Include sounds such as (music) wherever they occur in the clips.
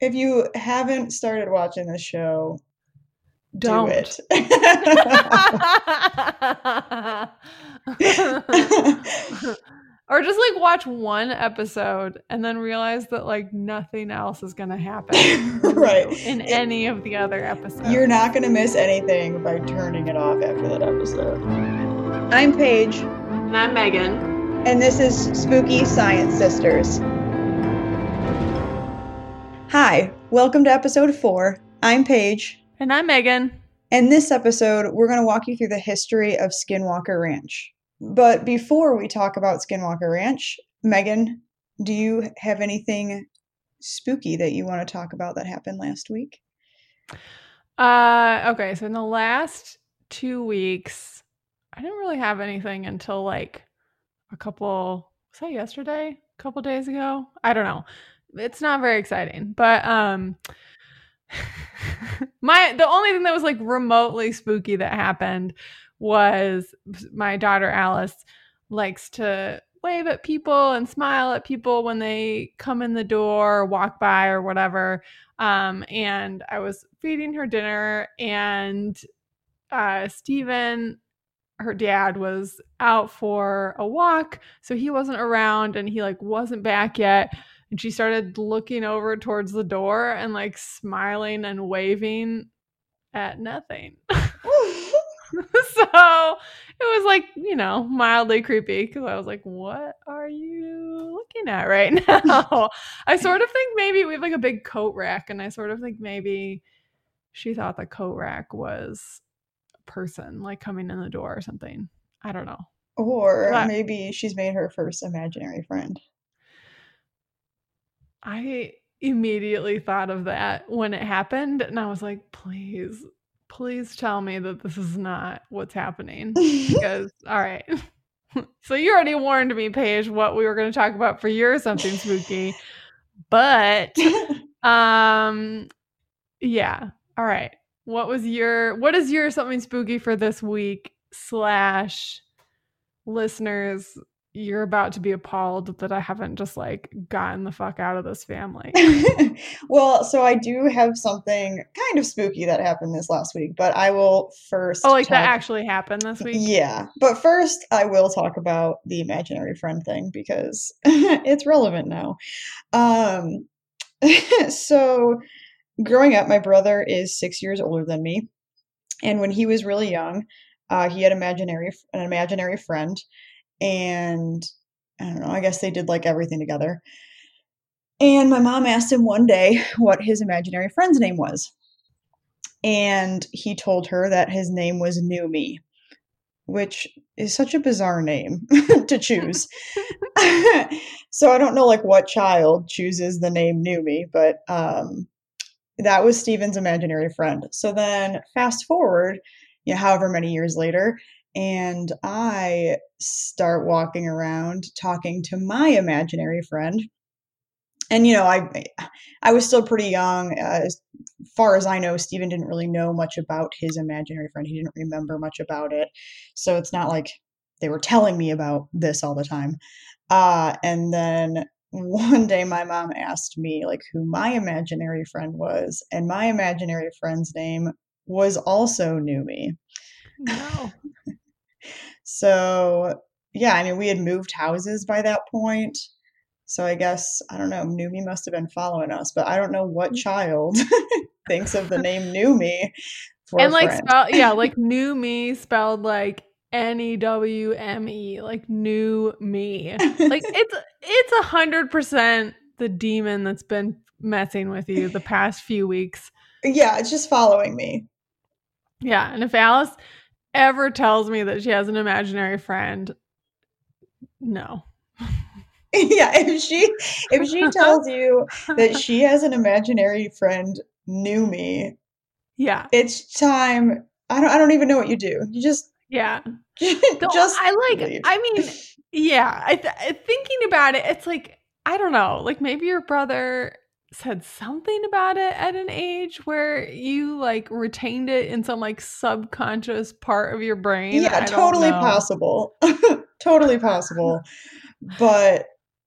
If you haven't started watching the show, Don't. do it. (laughs) (laughs) or just like watch one episode and then realize that like nothing else is going to happen (laughs) right. in any of the other episodes. You're not going to miss anything by turning it off after that episode. I'm Paige, And I'm Megan. and this is Spooky Science Sisters. Hi, welcome to episode four. I'm Paige, And I'm Megan. In this episode, we're going to walk you through the history of Skinwalker Ranch. But before we talk about Skinwalker Ranch, Megan, do you have anything spooky that you want to talk about that happened last week? Uh okay, so in the last 2 weeks I didn't really have anything until like a couple was that yesterday? A couple days ago? I don't know. It's not very exciting. But um (laughs) my the only thing that was like remotely spooky that happened was my daughter Alice likes to wave at people and smile at people when they come in the door or walk by or whatever. Um, and I was feeding her dinner, and uh, Steven, her dad, was out for a walk, so he wasn't around, and he like wasn't back yet. And she started looking over towards the door and like smiling and waving at nothing. (laughs) so it was like you know mildly creepy because i was like what are you looking at right (laughs) now i sort of think maybe we have like a big coat rack and i sort of think maybe she thought the coat rack was a person like coming in the door or something i don't know Or What? maybe she's made her first imaginary friend. I immediately thought of that when it happened and i was like please please tell me that this is not what's happening (laughs) because all right. (laughs) So you already warned me paige what we were going to talk about for your something spooky but (laughs) um yeah all right. What was your what is your something spooky for this week slash listeners you're about to be appalled that i haven't just like gotten the fuck out of this family (laughs) well, so I do have something kind of spooky that happened this last week, but I will first. oh like that actually happened this week Yeah, but first I will talk about the imaginary friend thing because (laughs) it's relevant now. Um, (laughs) so growing up, my brother is six years older than me, and when he was really young, uh, he had imaginary an imaginary friend, and I don't know. I guess they did like everything together. And my mom asked him one day (laughs) what his imaginary friend's name was. And he told her that his name was New Me, which is such a bizarre name (laughs) to choose. (laughs) so I don't know like what child chooses the name New Me, but um that was Steven's imaginary friend. So then fast forward, you know, however many years later, and I start walking around talking to my imaginary friend. And you know, I I was still pretty young. Uh, as far as I know, Steven didn't really know much about his imaginary friend. He didn't remember much about it. So it's not like they were telling me about this all the time. Uh, and then (laughs) one day my mom asked me like who my imaginary friend was, and my imaginary friend's name was also Numi. no So yeah, I mean we had moved houses by that point. So I guess I don't know, Numi must have been following us, but I don't know what Mm. child (laughs) thinks of the name Numi and like spell yeah like (laughs) new me spelled like n-e-w-m-e like new me like (laughs) it's it's a hundred percent the demon that's been messing with you the past few weeks yeah, it's just following me. yeah and if alice ever tells me that she has an imaginary friend no (laughs) yeah, if she if she (laughs) tells you that she has an imaginary friend New Me, yeah it's time. I don't. I don't even know what you do. You just yeah (laughs) just i like leave. i mean yeah I th- thinking about it it's like i don't know like maybe your brother said something about it at an age where you like retained it in some like subconscious part of your brain yeah, I totally possible. (laughs) totally possible. But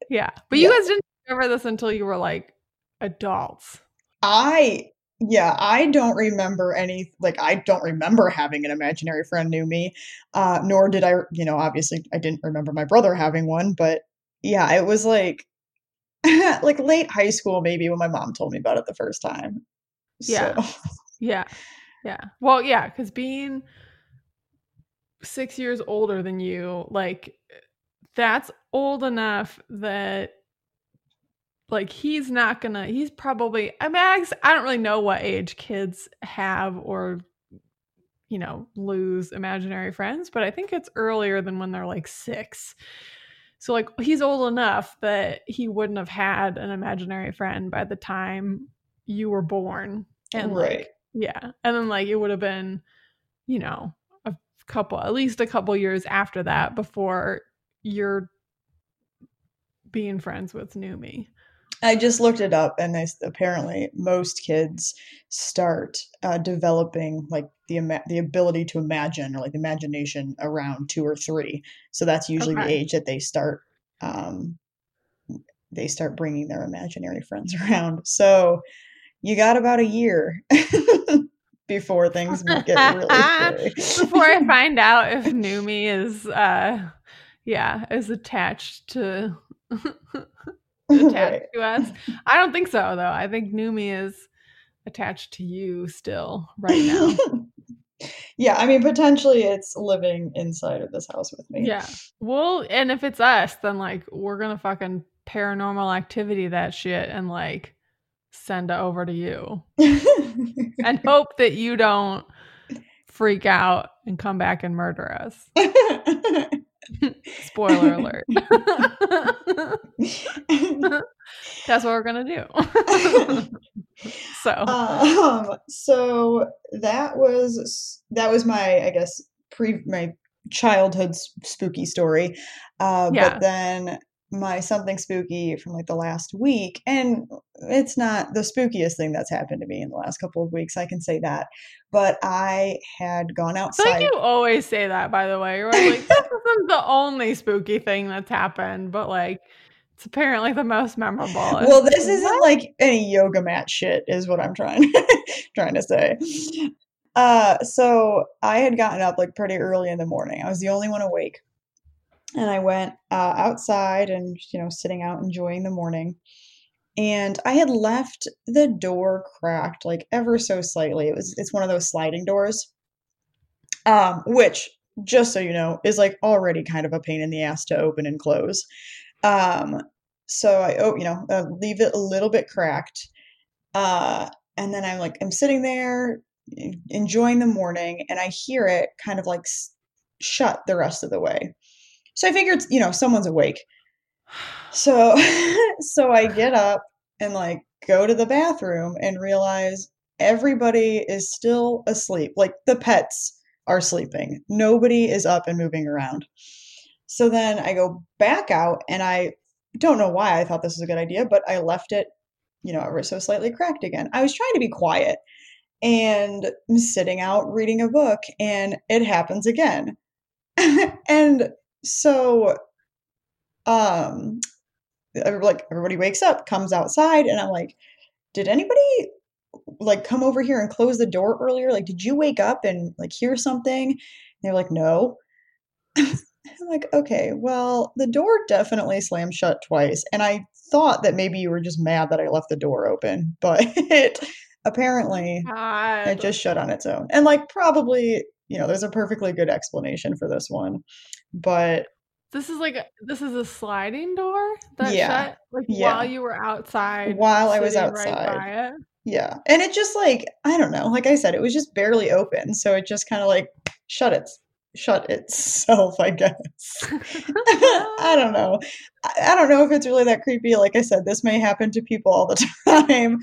yeah but you Yeah. guys didn't discover this until you were like adults I yeah, I don't remember any like I don't remember having an imaginary friend New Me. Uh, nor did I, you know, obviously I didn't remember my brother having one, but yeah, it was like (laughs) like late high school maybe when my mom told me about it the first time. Yeah. So Yeah. Yeah. Well, yeah, cuz being 6 years older than you, like that's old enough that like he's not gonna he's probably i mean I, I don't really know what age kids have or you know lose imaginary friends but i think it's earlier than when they're like six so like he's old enough that he wouldn't have had an imaginary friend by the time you were born and right. like yeah and then like it would have been you know a couple at least a couple years after that before you're being friends with Numi. I just looked it up, and they, apparently most kids start uh, developing like the ima- the ability to imagine or like the imagination around two or three. So that's usually the age that they start um, they start bringing their imaginary friends (laughs) around. So you got about a year (laughs) before things get really. (laughs) Before I find out if Numi is uh yeah, is attached to attached Right. to us. I don't think so though. I think Numi is attached to you still right now. Yeah, I mean potentially it's living inside of this house with me. yeah. Well, and if it's us, then like we're gonna fucking paranormal activity that shit and like send it over to you. And (laughs) hope that you don't freak out and come back and murder us. (laughs) Spoiler alert. (laughs) That's what we're gonna do. so um, so that was that was my I guess pre my childhood spooky story. Uh, Yeah. But then my something spooky from like the last week, and it's not the spookiest thing that's happened to me in the last couple of weeks. I can say that. But I had gone I outside. like you always say that, by the way. You're like, this (laughs) isn't the only spooky thing that's happened, but like it's apparently the most memorable. Well, this isn't what? like any yoga mat shit, is what I'm trying (laughs) trying to say. Uh, so I had gotten up like pretty early in the morning. I was the only one awake, and I went uh, outside and you know sitting out enjoying the morning. And I had left the door cracked like ever so slightly. It was it's one of those sliding doors, um, which just so you know is like already kind of a pain in the ass to open and close. Um, so I, oh, you know, uh, leave it a little bit cracked. Uh, and then I'm like, I'm sitting there enjoying the morning and I hear it kind of like shut the rest of the way. So I figured, you know, someone's awake. So, (laughs) so I get up and like go to the bathroom and realize everybody is still asleep. Like the pets are sleeping. Nobody is up and moving around. So then I go back out and I don't know why I thought this was a good idea, but I left it, you know, ever so slightly cracked again. I was trying to be quiet and I'm sitting out reading a book and it happens again. (laughs) and so um like everybody wakes up, comes outside and I'm like, did anybody like come over here and close the door earlier? Like did you wake up and like hear something? And they're like, "No." (laughs) I'm like, okay, well, the door definitely slammed shut twice, and I thought that maybe you were just mad that I left the door open, (laughs) but it, apparently God. it just shut on its own. And like probably, you know, there's a perfectly good explanation for this one, but This is like a, this is a sliding door that Yeah. shut like Yeah. while you were outside. While I was right outside. by it. yeah, and it just like I don't know, like I said, it was just barely open, so it just kind of like shut its shut itself, I guess. (laughs) I don't know. (laughs) I, I don't know if it's really that creepy. Like I said, this may happen to people all the (laughs) time,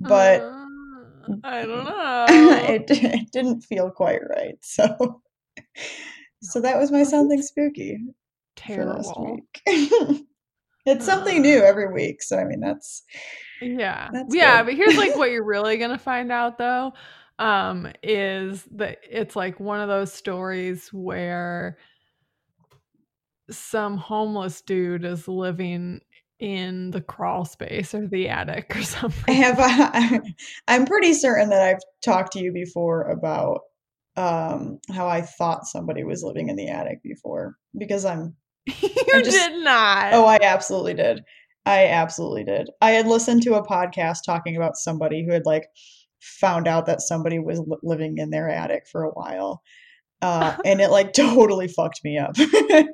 but Uh, I don't know. it, it didn't feel quite right. So, so that was my something spooky Terrible. week. (laughs) it's something new every week, so I mean that's Yeah. That's yeah, good. but here's like what (laughs) you're really going to find out though um is that it's like one of those stories where some homeless dude is living in the crawl space or the attic or I (laughs) something. have I, I'm pretty certain that I've talked to you before about um how I thought somebody was living in the attic before because I'm (laughs) you I just did not. oh I absolutely did. I absolutely did. I had listened to a podcast talking about somebody who had like found out that somebody was li- living in their attic for a while. Uh, and it like (laughs) totally fucked me up. (laughs)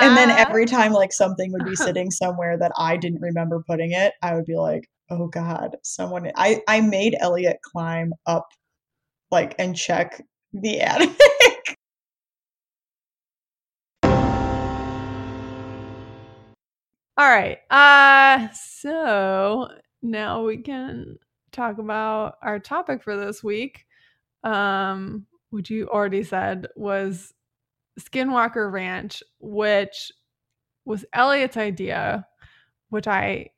And then every time like something would be sitting somewhere that I didn't remember putting it, I would be like, "Oh God, someone." I I made Elliot climb up, like, and check the attic. (laughs) All right. Uh so now we can talk about our topic for this week. Um which you already said was Skinwalker Ranch, which was Elliot's idea, which I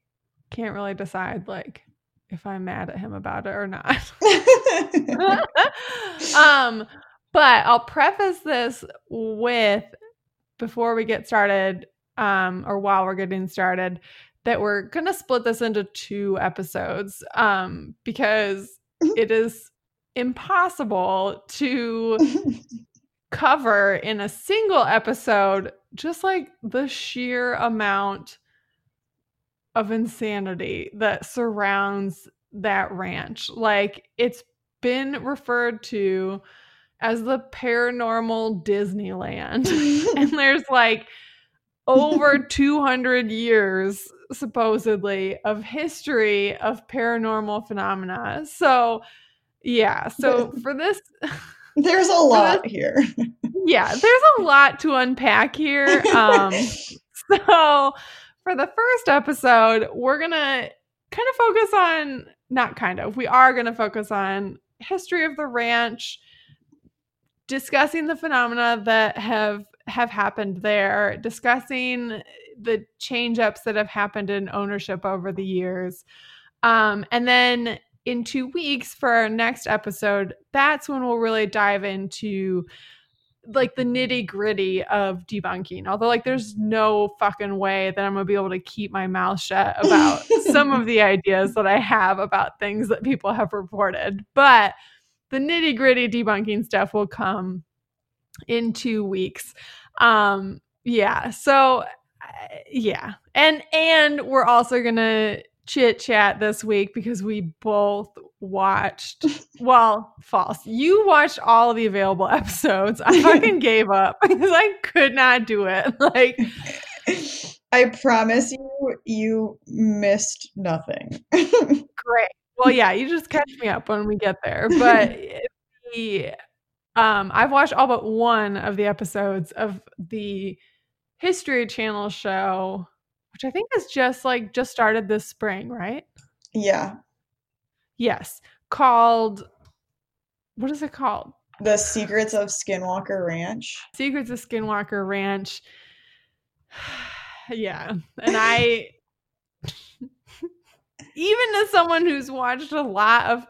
can't really decide like if I'm mad at him about it or not. (laughs) (laughs) um but I'll preface this with before we get started um or while we're getting started that we're going to split this into two episodes um because it is impossible to (laughs) cover in a single episode just like the sheer amount of insanity that surrounds that ranch. Like it's been referred to as the paranormal Disneyland. (laughs) and (laughs) there's like over 200 years supposedly of history of paranormal phenomena. So yeah, so for this (laughs) There's a lot here. yeah, there's a lot to unpack here. Um, so for the first episode, we're gonna kind of focus on not kind of, we are gonna focus on history of the ranch, discussing the phenomena that have have happened there, discussing the change ups that have happened in ownership over the years. Um, and then in two weeks for our next episode, that's when we'll really dive into like the nitty gritty of debunking. Although, like, there's no fucking way that I'm gonna be able to keep my mouth shut about (laughs) some of the ideas that I have about things that people have reported. But the nitty gritty debunking stuff will come in two weeks. Um, yeah. So, yeah, and and we're also gonna chit chat this week because we both watched (laughs) well false. You watched all the available (laughs) episodes. I fucking (laughs) gave up because i could not do it. Like I promise you, you missed nothing. great. Well yeah you just catch me up when we get there. But the um i've watched all but one of the episodes of the history channel show which i think is just like just started this spring right? Yeah, yes. Called what is it called? The secrets of Skinwalker Ranch. secrets of skinwalker ranch. (sighs) Yeah. And i (laughs) even as someone who's watched a lot of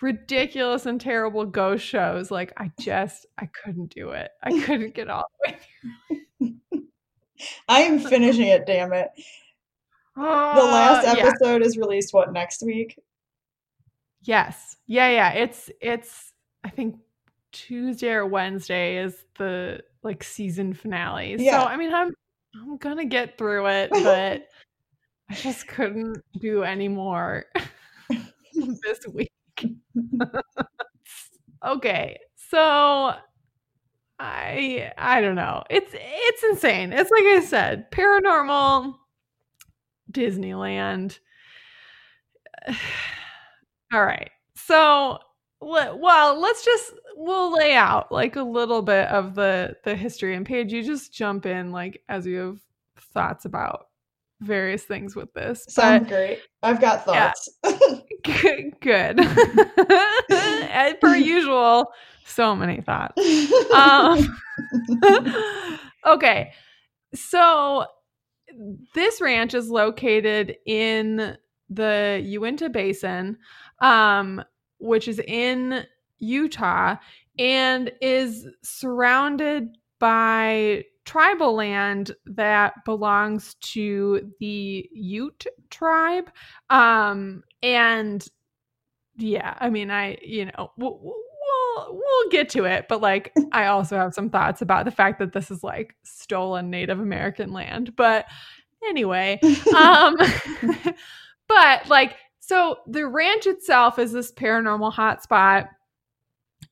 ridiculous and terrible ghost shows like i just i couldn't do it. I couldn't get all the way I am finishing it, damn it. the The last yeah. episode is released what next week? yes yeah yeah it's it's i think tuesday or wednesday is the like season finale Yeah. so i mean i'm i'm gonna get through it (laughs) but i just couldn't do any more (laughs) this week (laughs) okay so i i don't know. It's it's insane. It's like i said paranormal disneyland. (sighs) All right. So well let's just we'll lay out like a little bit of the the history and Paige you just jump in like as you have thoughts about various things with this Sounds great. I've got Yeah. thoughts. (laughs) Good. Good. As per usual, so many thoughts. Um, (laughs) okay. So this ranch is located in the Uinta Basin, um, which is in Utah and is surrounded by tribal land that belongs to the Ute tribe. Um, and yeah, I mean, I, you know, we'll, we'll, we'll get to it, but like, (laughs) I also have some thoughts about the fact that this is like stolen Native American land. But anyway, (laughs) um, (laughs) but like, so the ranch itself is this paranormal hotspot.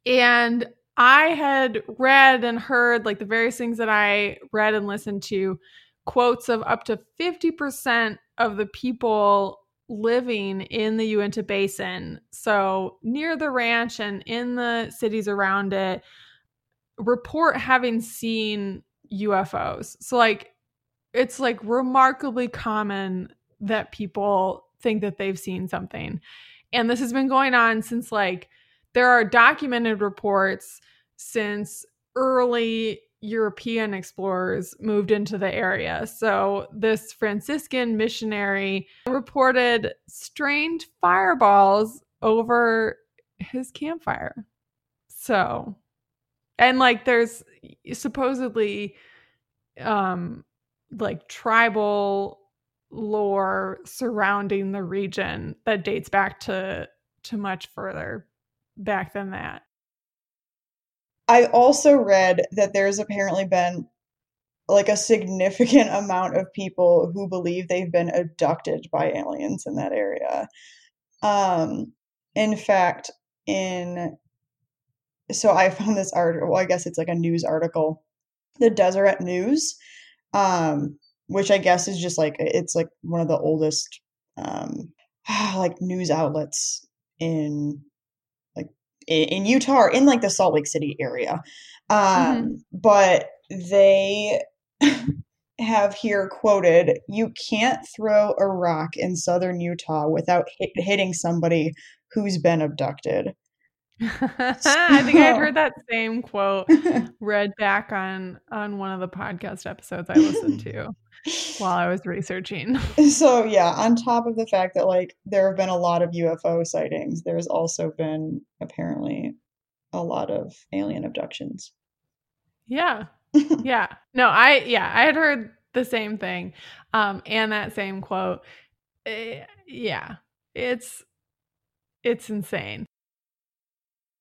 And I had read and heard like the various things that I read and listened to quotes of up to 50% of the people living in the Uinta Basin, so near the ranch and in the cities around it, report having seen UFOs. So, like, it's like remarkably common that people think that they've seen something. And this has been going on since, like, there are documented reports since early European explorers moved into the area. So, this Franciscan missionary reported strange fireballs over his campfire. So, and like there's supposedly um like tribal lore surrounding the region that dates back to to much further back than that. I also read that there's apparently been like a significant (laughs) amount of people who believe they've been abducted by aliens in that area. Um, in fact, in so I (laughs) found this article. Well, I guess it's like a news article, the Deseret News, um, which I guess is just like it's like one of the oldest um, (sighs) like news outlets in in Utah or in like the Salt Lake City area. Um, mm-hmm. But they have here quoted you can't throw a rock in southern Utah without hit- hitting somebody who's been abducted. (laughs) I think I heard that same quote (laughs) read back on on one of the podcast episodes I listened (laughs) to while I was researching. (laughs) (laughs) So yeah, on top of the fact that like there have been a lot of UFO sightings, there's also been apparently a lot of alien abductions. Yeah. (laughs) yeah. No, I yeah, I had heard the same thing. Um and that same quote. Uh, yeah. It's it's insane.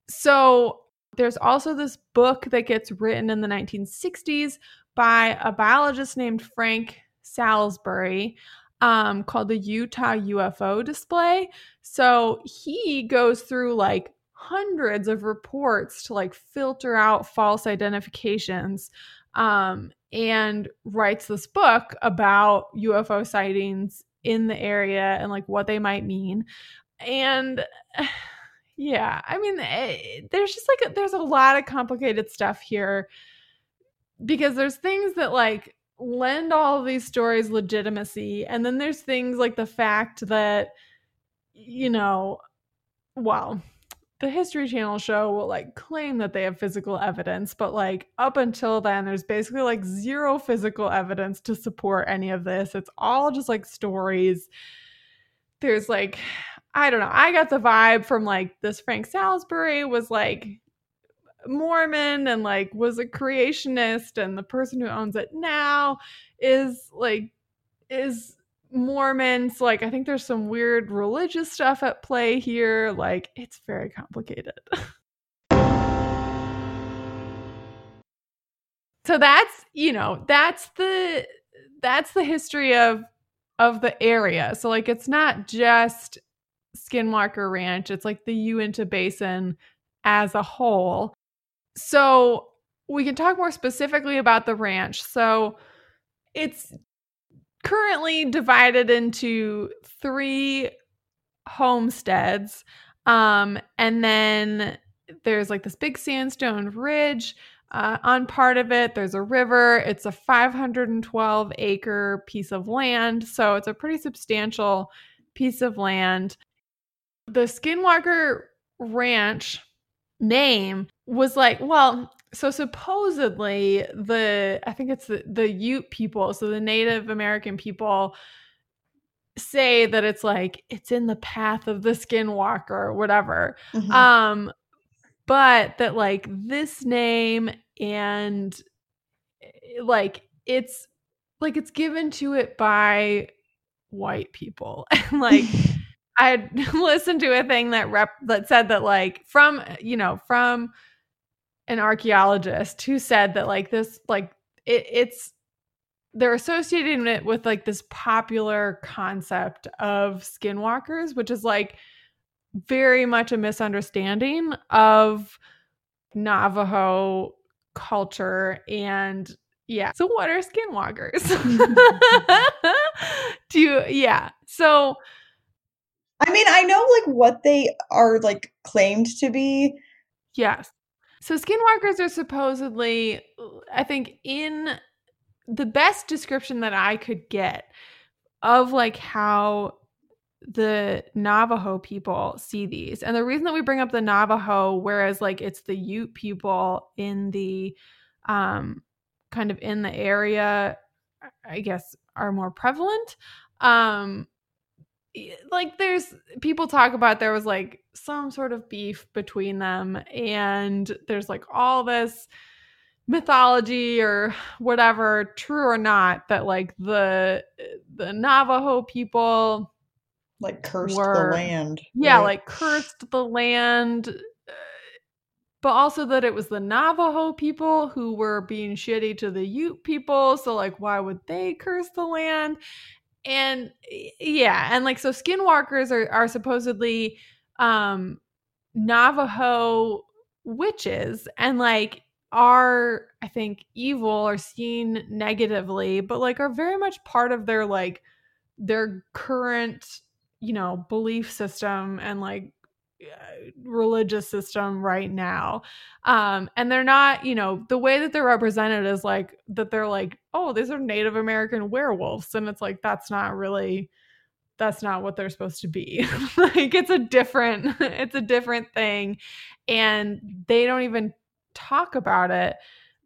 So there's also this book that gets written in the 1960s by a biologist named Frank Salisbury um, called the Utah UFO Display. So he goes through like hundreds of reports to like filter out false identifications um, and writes this book about UFO sightings in the area and like what they might mean. And (sighs) Yeah, I mean, eh, there's just like a, there's a lot of complicated stuff here because there's things that like lend all these stories legitimacy, and then there's things like the fact that you know, well, the History Channel show will like claim that they have physical evidence, but like up until then, there's basically like zero physical evidence to support any of this. It's all just like stories. There's like I don't know. I got the vibe from like this Frank Salisbury was like Mormon and like was a creationist and the person who owns it now is like is Mormon. So like I think there's some weird religious stuff at play here. Like it's very complicated. (laughs) so that's, you know, that's the that's the history of of the area. So like it's not just Skinwalker Ranch. It's like the Uinta Basin as a whole. So we can talk more specifically about the ranch. So it's currently divided into three homesteads. Um, and then there's like this big sandstone ridge. Uh, on part of it, there's a river. It's a 512 acre piece of land. So it's a pretty substantial piece of land the Skinwalker Ranch name was like, well, so supposedly the I think it's the the Ute people, so the Native American people say that it's like it's in the path of the skinwalker or whatever. Mm-hmm. Um but that like this name and like it's like it's given to it by white people (laughs) and like (laughs) i (laughs) listened to a thing that rep that said that like from you know from an archaeologist who said that like this like it, it's they're associating it with like this popular concept of skinwalkers which is like very much a misunderstanding of navajo culture and yeah. So what are skinwalkers? (laughs) (laughs) Do you yeah. So I mean, I know like what they are like claimed to be. Yes. So skinwalkers are supposedly, I think, in the best description that I could get of like how the Navajo people see these. And the reason that we bring up the Navajo, whereas like it's the Ute people in the um kind of in the area, I guess are more prevalent. Um like there's people talk about there was like some sort of beef between them and there's like all this mythology or whatever true or not that like the the navajo people like cursed were, the land yeah right? like cursed the land uh, but also that it was the navajo people who were being shitty to the ute people so like why would they curse the land and yeah and like so skinwalkers are are supposedly um navajo witches and like are i think evil or seen negatively but like are very much part of their like their current you know belief system and like religious system right now. Um and they're not you know the way that they're represented is like that they're like oh these are native american werewolves and it's like that's not really that's not what they're supposed to be. (laughs) Like it's a different (laughs) it's a different thing and they don't even talk about it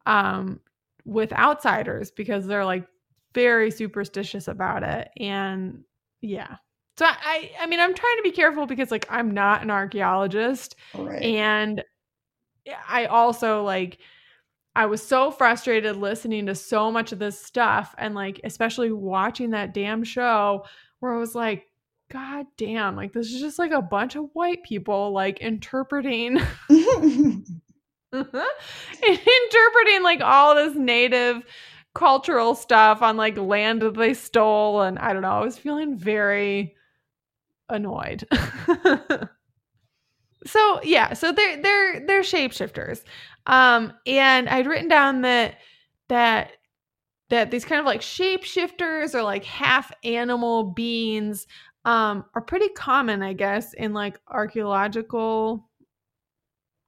um with outsiders because they're like very superstitious about it and yeah so I, I mean, I'm trying to be careful because like I'm not an archaeologist, right. and I also like I was so frustrated listening to so much of this stuff, and like especially watching that damn show where I was like, God damn, like this is just like a bunch of white people like interpreting. (laughs) (laughs) (laughs) interpreting like all this native cultural stuff on like land that they stole and i don't know i was feeling very annoyed. (laughs) so yeah, so they're they're they're shapeshifters. Um, and I'd written down that that that these kind of like shapeshifters or like half animal beings um are pretty common, I guess, in like archaeological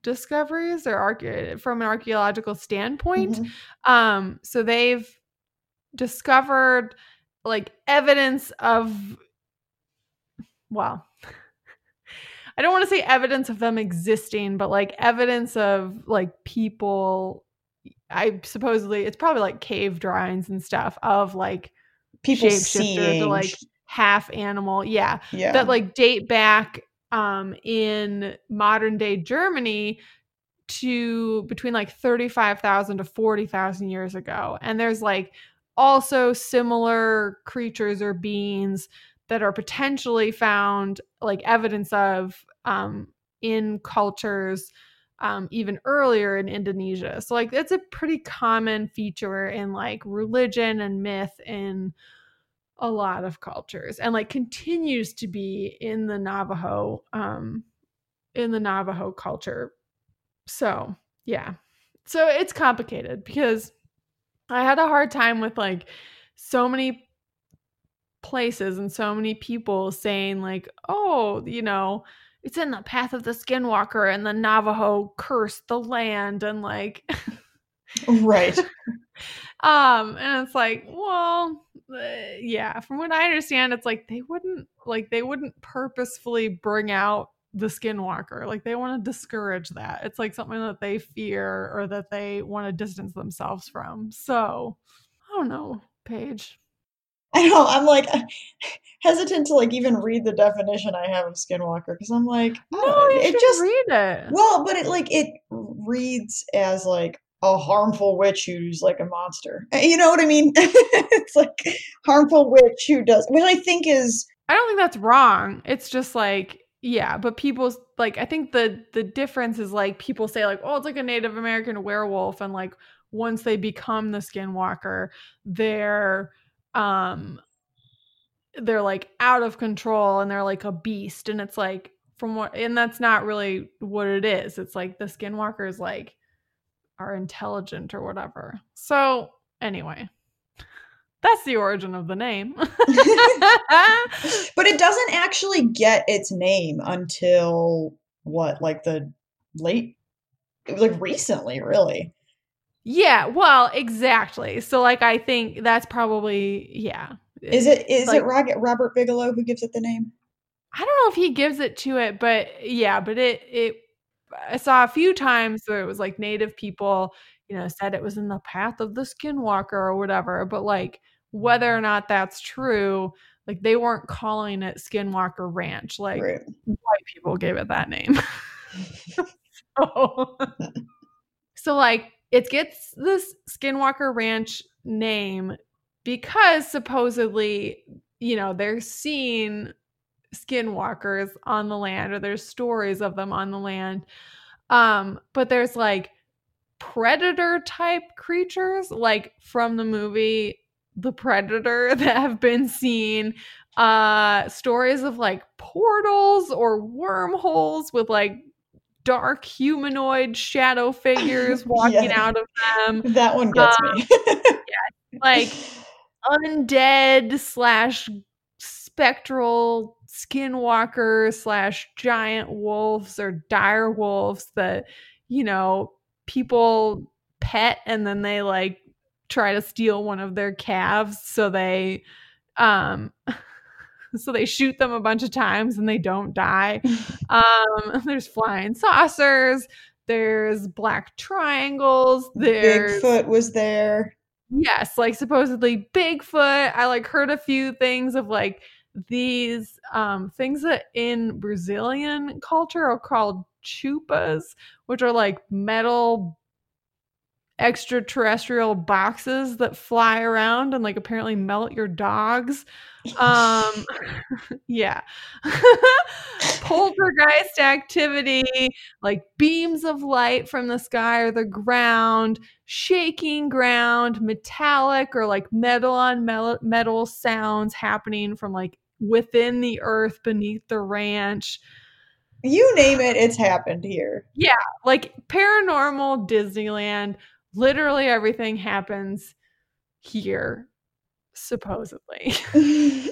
discoveries or arche- from an archaeological standpoint. Mm-hmm. Um, so they've discovered like evidence of well, I don't want to say evidence of them existing, but like evidence of like people. I supposedly it's probably like cave drawings and stuff of like people seeing like half animal, yeah, yeah, that like date back um in modern day Germany to between like 35,000 to 40,000 years ago. And there's like also similar creatures or beings that are potentially found like evidence of um, in cultures um, even earlier in Indonesia. So like it's a pretty common feature in like religion and myth in a lot of cultures and like continues to be in the Navajo um in the Navajo culture. So, yeah. So it's complicated because I had a hard time with like so many places and so many people saying like oh you know it's in the path of the skinwalker and the navajo curse the land and like right. (laughs) Um and it's like well uh, yeah from what i understand it's like they wouldn't like they wouldn't purposefully bring out the skinwalker like they want to discourage that. It's like something that they fear or that they want to distance themselves from. So i don't know paige I know I'm like (laughs) hesitant to like even read the definition I have of skinwalker because I'm like, no, you it just read it. Well, but it like it reads as like a harmful witch who's like a monster. Eh, you know what I mean? (laughs) it's like harmful witch who does, which I think is. I don't think that's wrong. It's just like yeah, but people's like I think the the difference is like people say like oh it's like a Native American werewolf and like once they become the skinwalker they're um they're like out of control and they're like a beast and it's like from what and that's not really what it is. It's like the skinwalkers like are intelligent or whatever. So anyway, that's the origin of the name. but it doesn't actually get its name until what, like the late like recently, really. Yeah, well, exactly. So like I think that's probably yeah. Is it is like, it Robert Bigelow who gives it the name? I don't know if he gives it to it, but yeah, but it it I saw a few times where it was like native people, you know, said it was in the path of the skinwalker or whatever, but like whether or not that's true, like they weren't calling it Skinwalker Ranch. Like right. white people gave it that name. (laughs) so, (laughs) so like it gets this Skinwalker Ranch name because supposedly, you know, they're seeing skinwalkers on the land or there's stories of them on the land. Um, but there's like predator type creatures like from the movie the predator (laughs) that have been seen uh stories of like portals or wormholes with like dark humanoid shadow figures (laughs) walking yeah. out of them that one gets um, me yeah, like undead slash spectral skinwalker slash giant wolves or dire wolves that you know people pet and then they like try to steal one of their calves so they um (laughs) (laughs) so they shoot them a bunch of times and they don't die. Um (laughs) there's flying saucers there's black triangles there's bigfoot was there. Yes like supposedly bigfoot. I like heard a few things of like these um things that in brazilian culture are called chupas which are like metal extraterrestrial boxes that fly around and like apparently melt your dogs. Um (laughs) yeah. (laughs) Poltergeist activity, like beams of light from the sky or the ground, shaking ground, metallic or like metal on metal sounds happening from like within the earth beneath the ranch. You name it, it's happened here. Yeah, like paranormal Disneyland literally everything happens here, supposedly. (laughs)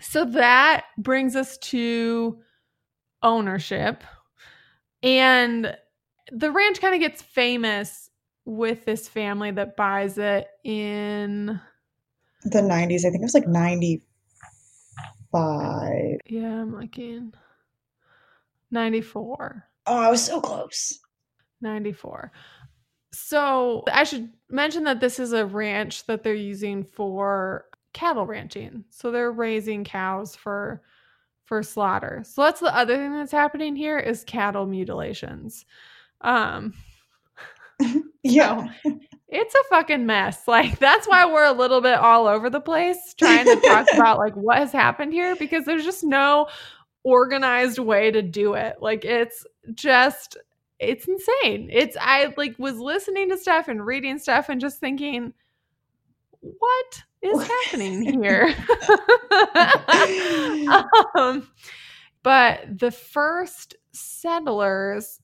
so that brings us to ownership. And the ranch kind of gets famous with this family that buys it in the 90s. I think it was like 95. Yeah, I'm looking. 94. Oh, I was so close. 94. So I should mention that this is a ranch that they're using for cattle ranching. So they're raising cows for for slaughter. So that's the other thing that's happening here is cattle mutilations. Um (laughs) (laughs) yeah. So it's a fucking mess. Like that's why we're a little bit all over the place trying to talk (laughs) about like what has happened here because there's just no organized way to do it. Like it's just it's insane. It's I like was listening to stuff and reading stuff and just thinking, what is happening (laughs) here? (laughs) um, but the first settlers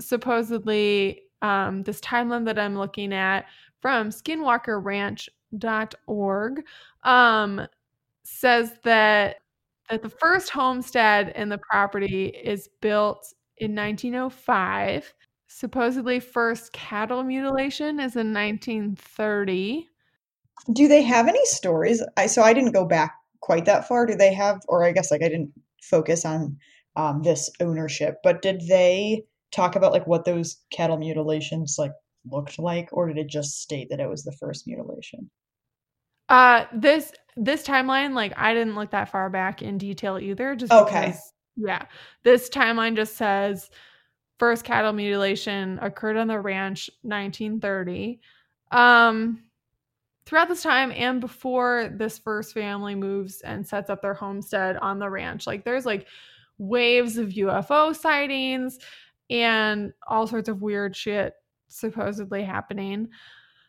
supposedly um, this timeline that I'm looking at from skinwalkerranch.org um, says that that the first homestead in the property is built in 1905. Supposedly, first cattle mutilation is in 1930. Do they have any stories? I so I didn't go back quite that far. Do they have, or I guess like I didn't focus on um, this ownership, but did they talk about like what those cattle mutilations like looked like, or did it just state that it was the first mutilation? Uh, this this timeline, like I didn't look that far back in detail either. Just okay. Because, yeah, this timeline just says first cattle mutilation occurred on the ranch 1930. Um, throughout this time and before this first family moves and sets up their homestead on the ranch, like there's like waves of UFO sightings and all sorts of weird shit supposedly happening.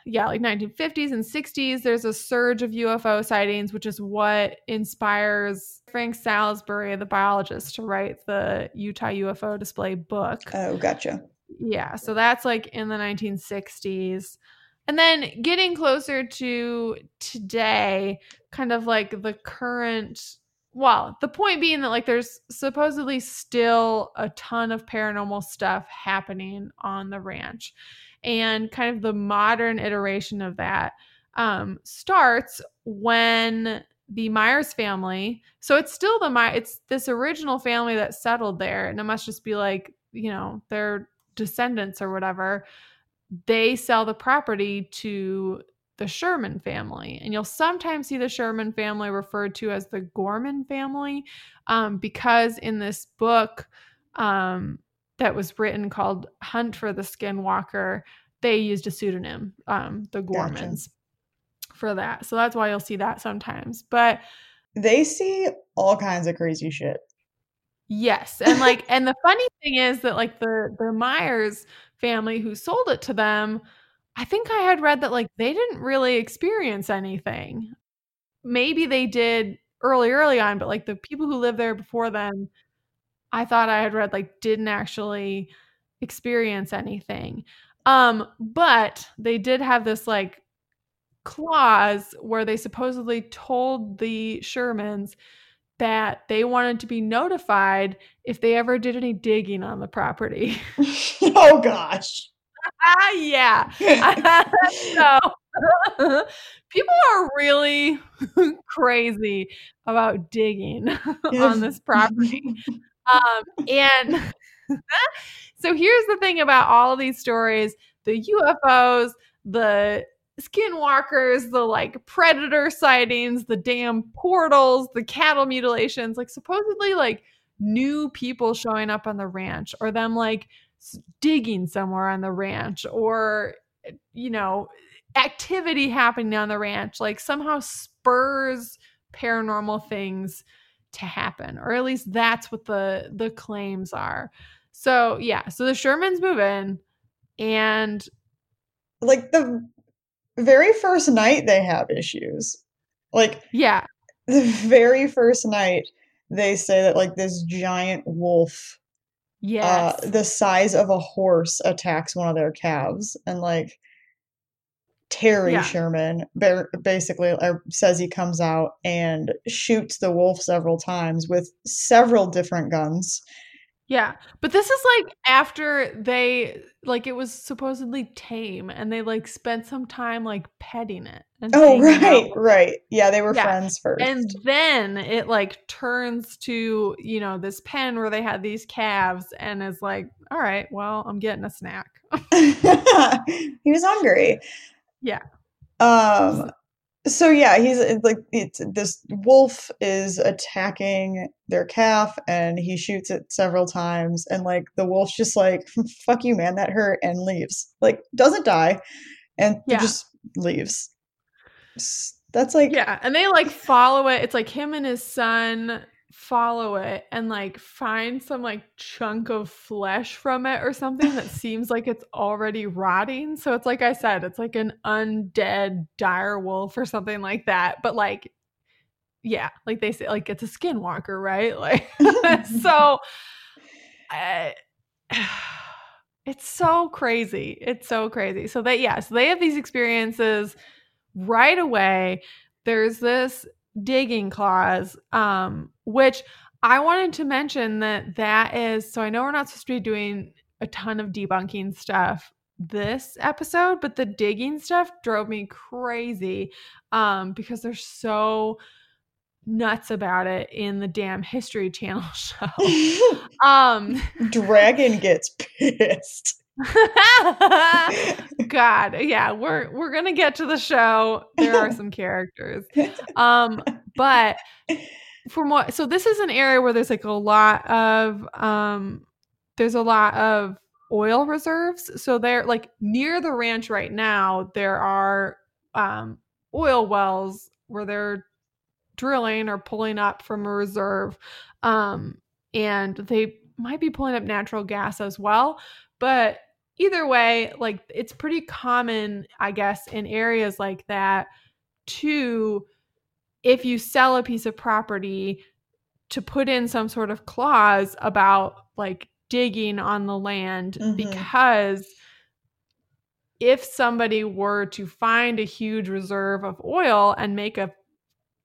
Yeah, like 1950s and 60s, there's a surge of UFO sightings, which is what inspires Frank Salisbury, the biologist, to write the Utah UFO display book. Oh, gotcha. Yeah, so that's like in the 1960s. And then getting closer to today, kind of like the current well, the point being that like there's supposedly still a ton of paranormal stuff happening on the ranch. And kind of the modern iteration of that um, starts when the Myers family. So it's still the My. It's this original family that settled there, and it must just be like you know their descendants or whatever. They sell the property to the Sherman family. And you'll sometimes see the Sherman family referred to as the Gorman family um, because in this book um, that was written called Hunt for the Skinwalker, they used a pseudonym, um, the Gormans, gotcha. for that. So that's why you'll see that sometimes. But they see all kinds of crazy shit. Yes. And like (laughs) and the funny thing is that like the the Myers family who sold it to them I think I had read that like they didn't really experience anything. Maybe they did early, early on, but like the people who lived there before then, I thought I had read like didn't actually experience anything. Um, but they did have this like clause where they supposedly told the Shermans that they wanted to be notified if they ever did any digging on the property. (laughs) oh gosh. (laughs) yeah. (laughs) so people are really crazy about digging on this property. Um, and (laughs) so here's the thing about all of these stories the UFOs, the skinwalkers, the like predator sightings, the damn portals, the cattle mutilations, like supposedly like new people showing up on the ranch or them like digging somewhere on the ranch or you know activity happening on the ranch like somehow spurs paranormal things to happen or at least that's what the the claims are. So yeah so the shermans move in and like the very first night they have issues. Like yeah. the very first night they say that like this giant wolf yeah. Uh, the size of a horse attacks one of their calves and like Terry yeah. Sherman basically uh, says he comes out and shoots the wolf several times with several different guns. Yeah. But this is like after they like it was supposedly tame and they like spent some time like petting it. oh, right. Right. Yeah, they were yeah. friends first. And then it like turns to, you know, this pen where they had these calves and is like, "All right, well, I'm getting a snack." (laughs) he was hungry. Yeah. Um so yeah, he's like it's this wolf is attacking their calf and he shoots it several times and like the wolf's just like (laughs) fuck you man that hurt and leaves. Like doesn't die and yeah. just leaves. That's like Yeah, and they like follow it. It's like him and his son follow it and like find some like chunk of flesh from it or something that (laughs) seems like it's already rotting. So it's like I said, it's like an undead dire wolf or something like that. But like, yeah, like they say, like it's a skinwalker, right? (laughs) Like, (laughs) so eh, I, (sighs) it's so crazy. It's so crazy. So they, yeah, so they have these experiences right away. There's this digging clause, um, which I wanted to mention that that is so I know we're not supposed to be doing a ton of debunking stuff this episode, but the digging stuff drove me crazy um, because they're so nuts about it in the damn History Channel (laughs) show. (laughs) um, Dragon gets (laughs) pissed. (laughs) God, yeah, we're we're gonna get to the show. There are some characters, um, but from what so this is an area where there's like a lot of um, there's a lot of oil reserves. So they're like near the ranch right now, there are um, oil wells where they're drilling or pulling up from a reserve. Um, and they might be pulling up natural gas as well. But either way, like it's pretty common, I guess, in areas like that to, if you sell a piece of property, to put in some sort of clause about like digging on the land mm-hmm. because if somebody were to find a huge reserve of oil and make a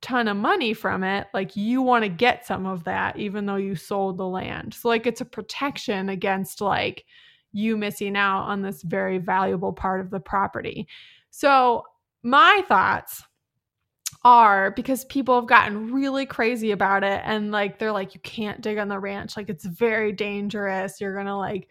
ton of money from it, like you want to get some of that, even though you sold the land. So, like, it's a protection against like you missing out on this very valuable part of the property. So, my thoughts are because people have gotten really crazy about it and like they're like you can't dig on the ranch. Like it's very dangerous. You're going to like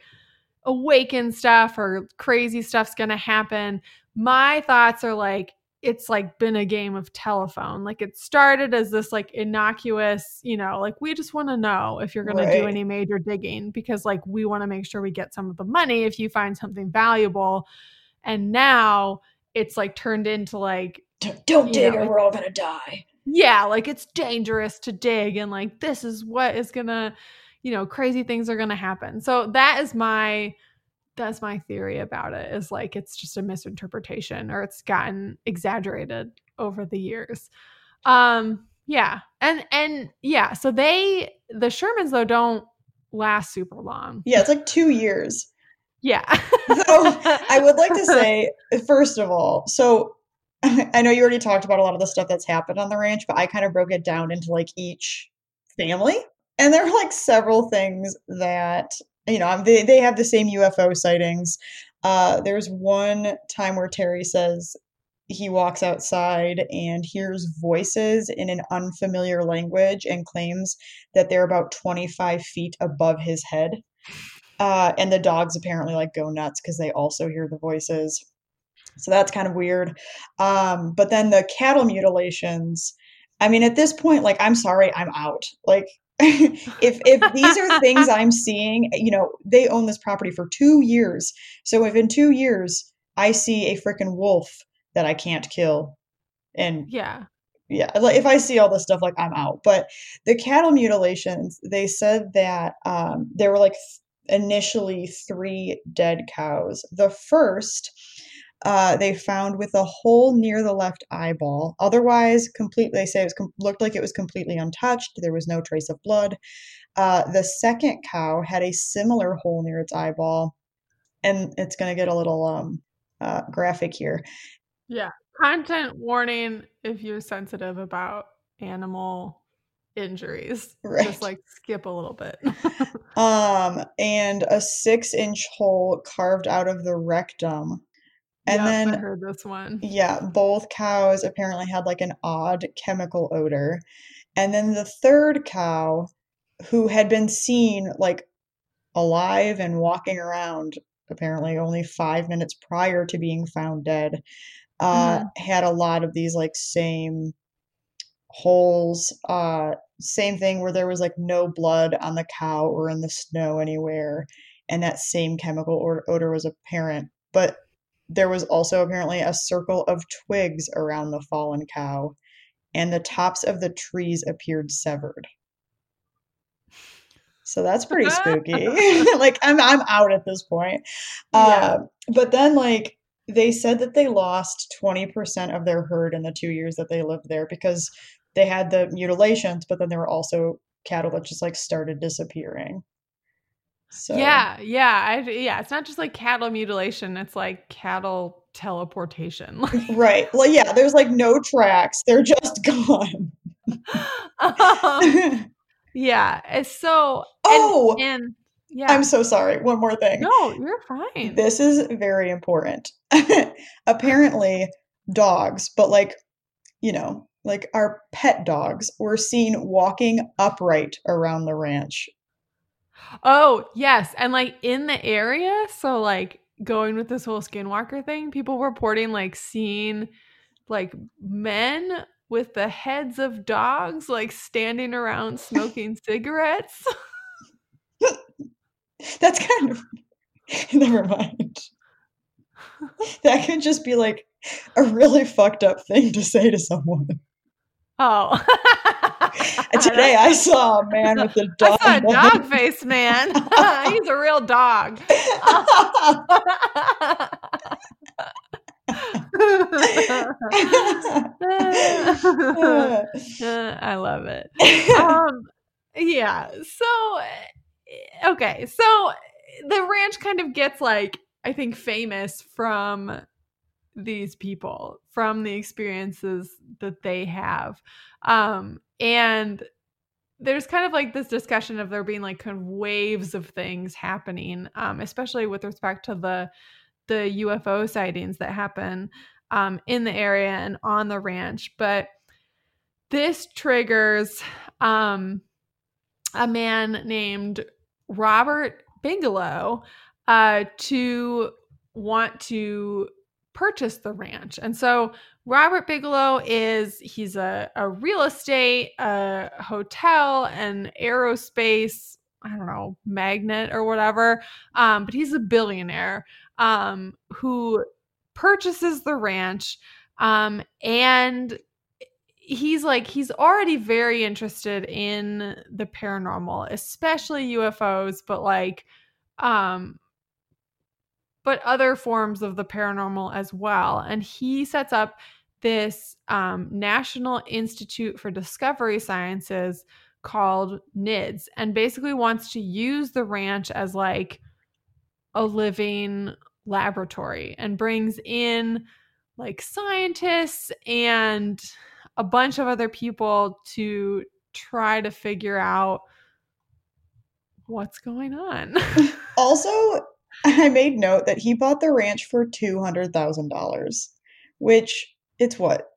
awaken stuff or crazy stuff's going to happen. My thoughts are like it's like been a game of telephone. Like it started as this like innocuous, you know, like we just want to know if you're going right. to do any major digging because like we want to make sure we get some of the money if you find something valuable. And now it's like turned into like don't dig know, or we're all going to die. Yeah, like it's dangerous to dig and like this is what is going to, you know, crazy things are going to happen. So that is my that's my theory about it is like it's just a misinterpretation or it's gotten exaggerated over the years. Um yeah and and yeah so they the shermans though don't last super long. Yeah it's like two years. Yeah. So i would like to (laughs) say first of all so (laughs) i know you already talked about a lot of the stuff that's happened on the ranch but i kind of broke it down into like each family and there are like several things that you know, they, they have the same UFO sightings. Uh, there's one time where Terry says he walks outside and hears voices in an unfamiliar language and claims that they're about 25 feet above his head. Uh, and the dogs apparently like go nuts because they also hear the voices. So that's kind of weird. Um, but then the cattle mutilations. I mean, at this point, like, I'm sorry, I'm out. Like, (laughs) if if these are things (laughs) I'm seeing, you know, they own this property for two years. So if in two years I see a freaking wolf that I can't kill, and yeah, yeah, like if I see all this stuff, like I'm out. But the cattle mutilations, they said that um, there were like initially three dead cows. The first uh, they found with a hole near the left eyeball. Otherwise, completely, they say it was com- looked like it was completely untouched. There was no trace of blood. Uh, the second cow had a similar hole near its eyeball, and it's going to get a little um, uh, graphic here. Yeah, content warning if you're sensitive about animal injuries. Right. Just like skip a little bit. (laughs) um, and a six inch hole carved out of the rectum and then I heard this one. Yeah, both cows apparently had like an odd chemical odor. And then the third cow, who had been seen like alive and walking around apparently only five minutes prior to being found dead, uh, mm-hmm. had a lot of these like same holes. Uh, same thing where there was like no blood on the cow or in the snow anywhere. And that same chemical odor was apparent. But there was also apparently a circle of twigs around the fallen cow, and the tops of the trees appeared severed. So that's pretty spooky. (laughs) (laughs) like I'm I'm out at this point. Yeah. Uh, but then like they said that they lost 20% of their herd in the 2 years that they lived there because they had the mutilations, but then there were also cattle that just like started disappearing. So yeah, yeah, I, yeah. It's not just like cattle mutilation; it's like cattle teleportation. (laughs) right. Well, yeah. There's like no tracks; they're just (laughs) gone. um, (laughs) yeah. It's so. Oh. And, and yeah. I'm so sorry. One more thing. No, you're fine. This is very important. Apparently, dogs, but like, you know, like our pet dogs were seen walking upright around the ranch Oh, yes. And like in the area, so like going with this whole skinwalker thing, people reporting like seeing like men with the heads of dogs like standing around (laughs) smoking cigarettes. (laughs) That's kind of (laughs) Never mind. That could just be like a really fucked up thing to say to someone. Oh. (laughs) Today I saw a man (laughs) with a dog. I saw a dog (laughs) face man. He's a real dog. I love it. Um, yeah. So, okay. So the ranch kind of gets like, I think, famous from these people, from the experiences that they have. Um, and there's kind of like this discussion of there being like kind of waves of things happening, um, especially with respect to the the UFO sightings that happen um, in the area and on the ranch. But this triggers um, a man named Robert Bigelow uh, to want to purchase the ranch. And so Robert Bigelow is he's a, a real estate, a hotel, and aerospace, I don't know, magnet or whatever. Um, but he's a billionaire um, who purchases the ranch. Um, and he's like he's already very interested in the paranormal especially ufos but like um but other forms of the paranormal as well and he sets up this um, national institute for discovery sciences called nids and basically wants to use the ranch as like a living laboratory and brings in like scientists and a bunch of other people to try to figure out what's going on. (laughs) also, (laughs) I made note that he bought the ranch for $200,000, which it's what?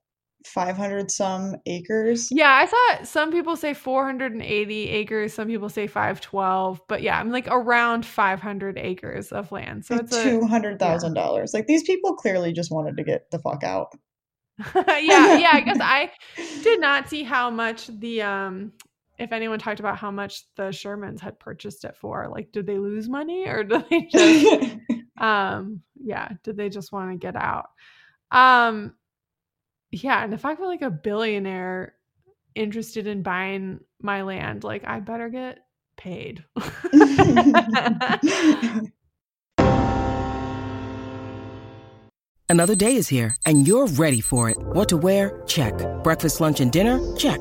500 some acres. Yeah, I saw some people say 480 acres, some people say 512, but yeah, I'm like around 500 acres of land. So it's $200,000. Yeah. Like these people clearly just wanted to get the fuck out. (laughs) yeah, yeah. I guess (laughs) I did not see how much the um if anyone talked about how much the Shermans had purchased it for. Like, did they lose money or (laughs) did they just (laughs) um yeah, did they just want to get out? Um yeah, and if I were like a billionaire interested in buying my land, like I better get paid. (laughs) Another day is here and you're ready for it. What to wear? Check. Breakfast, lunch, and dinner? Check.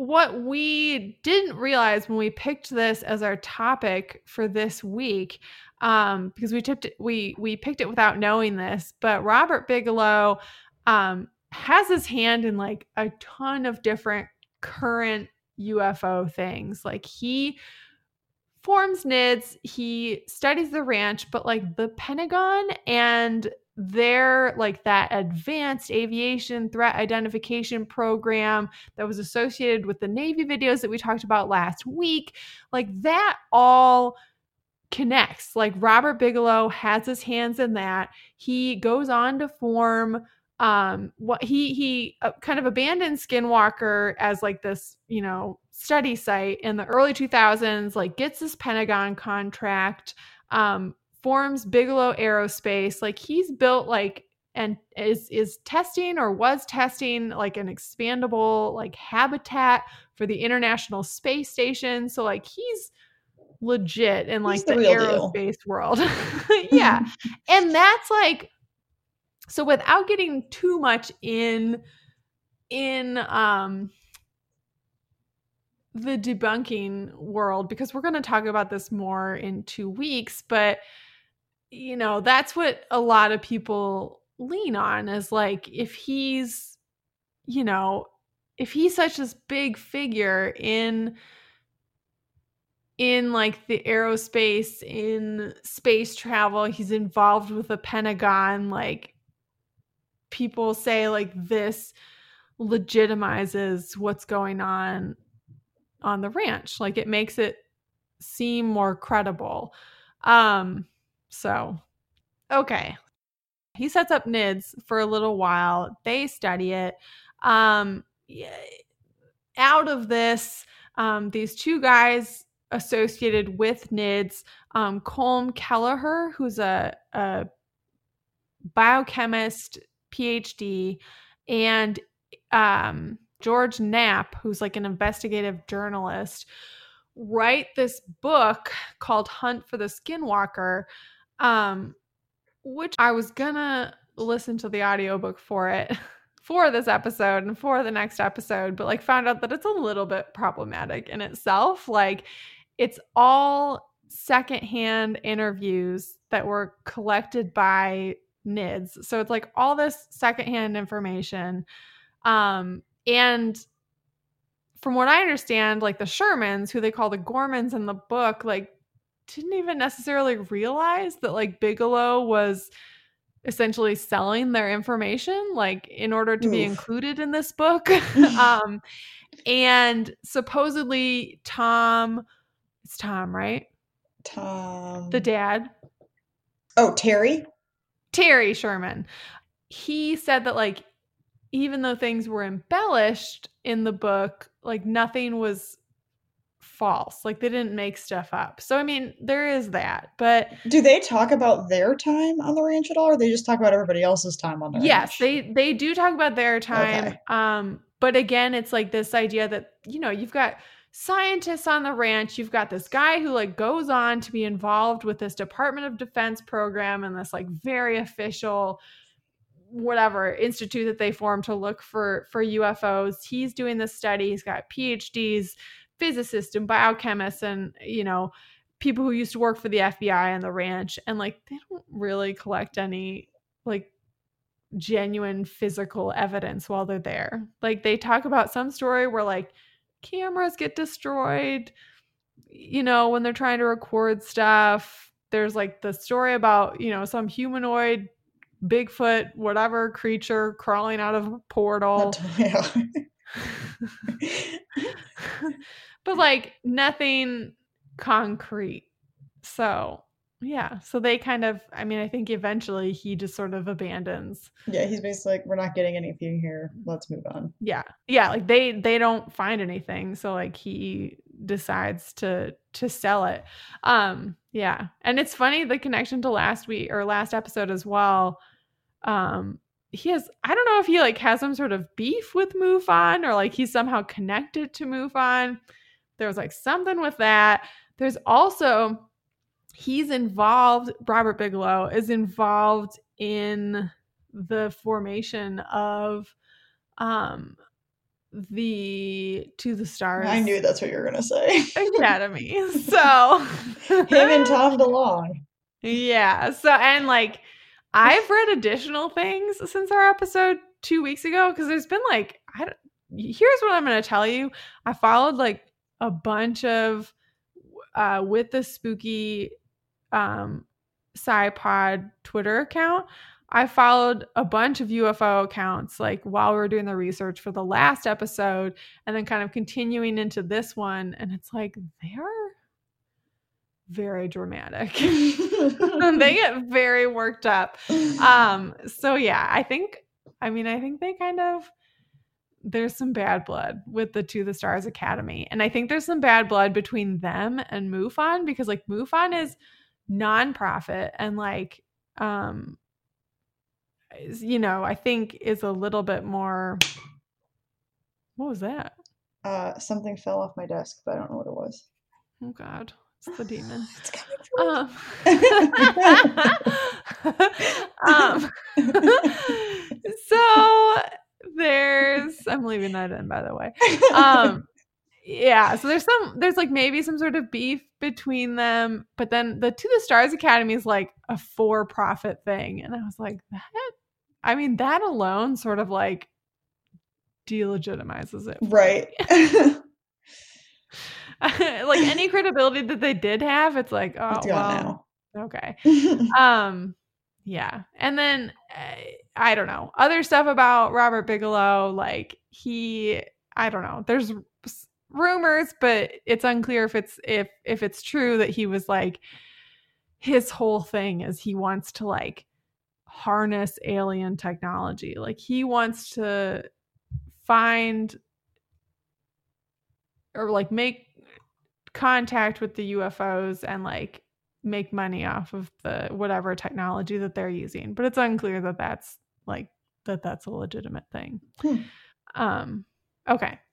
what we didn't realize when we picked this as our topic for this week um, because we tipped it, we we picked it without knowing this but robert bigelow um, has his hand in like a ton of different current ufo things. Like he forms nids he studies the ranch but like the pentagon and their like that advanced aviation threat identification program that was associated with the Navy videos that we talked about last week, like that all connects. Like Robert Bigelow has his hands in that. He goes on to form um what he he uh, kind of abandoned skinwalker as like this you know study site in the early 2000s like gets this pentagon contract um forms Bigelow Aerospace. Like he's built like and is is testing or was testing like an expandable like habitat for the International Space Station. So like he's legit in like the, the aerospace deal. world. (laughs) (laughs) yeah. and that's like so without getting too much in in um the debunking world because we're going to talk about this more in 2 weeks but you know, that's what a lot of people lean on is like if he's, you know, if he's such this big figure in in like the aerospace in space travel he's involved with the pentagon like people say like this legitimizes what's going on on the ranch. Like it makes it seem more credible. Um so okay. He sets up NIDS for a little while. They study it. Um out of this, um, these two guys associated with NIDS, um, Colm Kelleher, who's a, a biochemist, PhD, and um, George Knapp, who's like an investigative journalist, write this book called Hunt for the Skinwalker, um, which I was gonna listen to the audiobook for it. (laughs) for this episode and for the next episode, but like found out that it's a little bit problematic in itself. Like it's all secondhand interviews that were collected by NIDS. So it's like all this secondhand information. Um, and from what I understand, like the Shermans, who they call the Gormans in the book, like didn't even necessarily realize that like Bigelow was essentially selling their information like in order to Oof. be included in this book. (laughs) (laughs) Um and supposedly tom it's tom right? Tom. The dad? Oh terry? Terry sherman. He said that like even though things were embellished in the book like nothing was false. Like they didn't make stuff up. So I mean, there is that. But do they talk about their time on the ranch at all, or they just talk about everybody else's time on the yes, ranch? Yes, they they do talk about their time. Okay. Um, but again, it's like this idea that you know you've got scientists on the ranch. You've got this guy who like goes on to be involved with this Department of Defense program and this like very official whatever institute that they formed to look for for UFOs. He's doing this study. He's got PhDs physicists and biochemists and you know people who used to work for the FBI and the ranch and like they don't really collect any like genuine physical evidence while they're there. Like they talk about some story where like cameras get destroyed, you know, when they're trying to record stuff. There's like the story about, you know, some humanoid Bigfoot, whatever creature crawling out of a portal. (laughs) (laughs) (laughs) But like nothing concrete. So, yeah. So they kind of, I mean, I think eventually he just sort of abandons. Yeah, he's basically like, we're not getting anything here. Let's move on. Yeah. Yeah. Like they, they don't find anything. So like he decides to, to sell it. Um, yeah. And it's funny the connection to last week or last episode as well. Um, he has I don't know if he like has some sort of beef with MUFON or like he's somehow connected to MUFON. There was like something with that. There's also he's involved, Robert Bigelow is involved in the formation of um the to the stars. I knew that's what you were gonna say. Academy. (laughs) So him and Tom DeLonge. Yeah. So and like I've read additional things since our episode two weeks ago because there's been like I don't. Here's what I'm gonna tell you. I followed like a bunch of uh, with the spooky um, SciPod Twitter account. I followed a bunch of UFO accounts like while we were doing the research for the last episode and then kind of continuing into this one. And it's like they're very dramatic. (laughs) they get very worked up. (laughs) Um, so yeah, I think I mean I think they kind of there's some bad blood with the To the Stars Academy. And I think there's some bad blood between them and MUFON because like MUFON is nonprofit and like um you know, I think is a little bit more what was that? Uh something fell off my desk, but I don't know what it was. Oh god. It's the demon. (sighs) It's um, (laughs) (laughs) um (laughs) so there's I'm leaving that in by the way. Um (laughs) yeah, so there's some there's like maybe some sort of beef between them, but then the To the Stars Academy is like a for-profit thing and I was like that I mean that alone sort of like delegitimizes it. Right. (laughs) like any (laughs) credibility that they did have, it's like, oh well, now. okay. um yeah. And then uh, I don't know. Other stuff about Robert Bigelow like he I don't know. There's rumors, but it's unclear if it's if if it's true that he was like his whole thing is he wants to like harness alien technology. Like he wants to find or like make contact with the UFOs and like make money off of the whatever technology that they're using. But it's unclear that that's like that that's a legitimate thing. Hmm. Um okay. (sighs)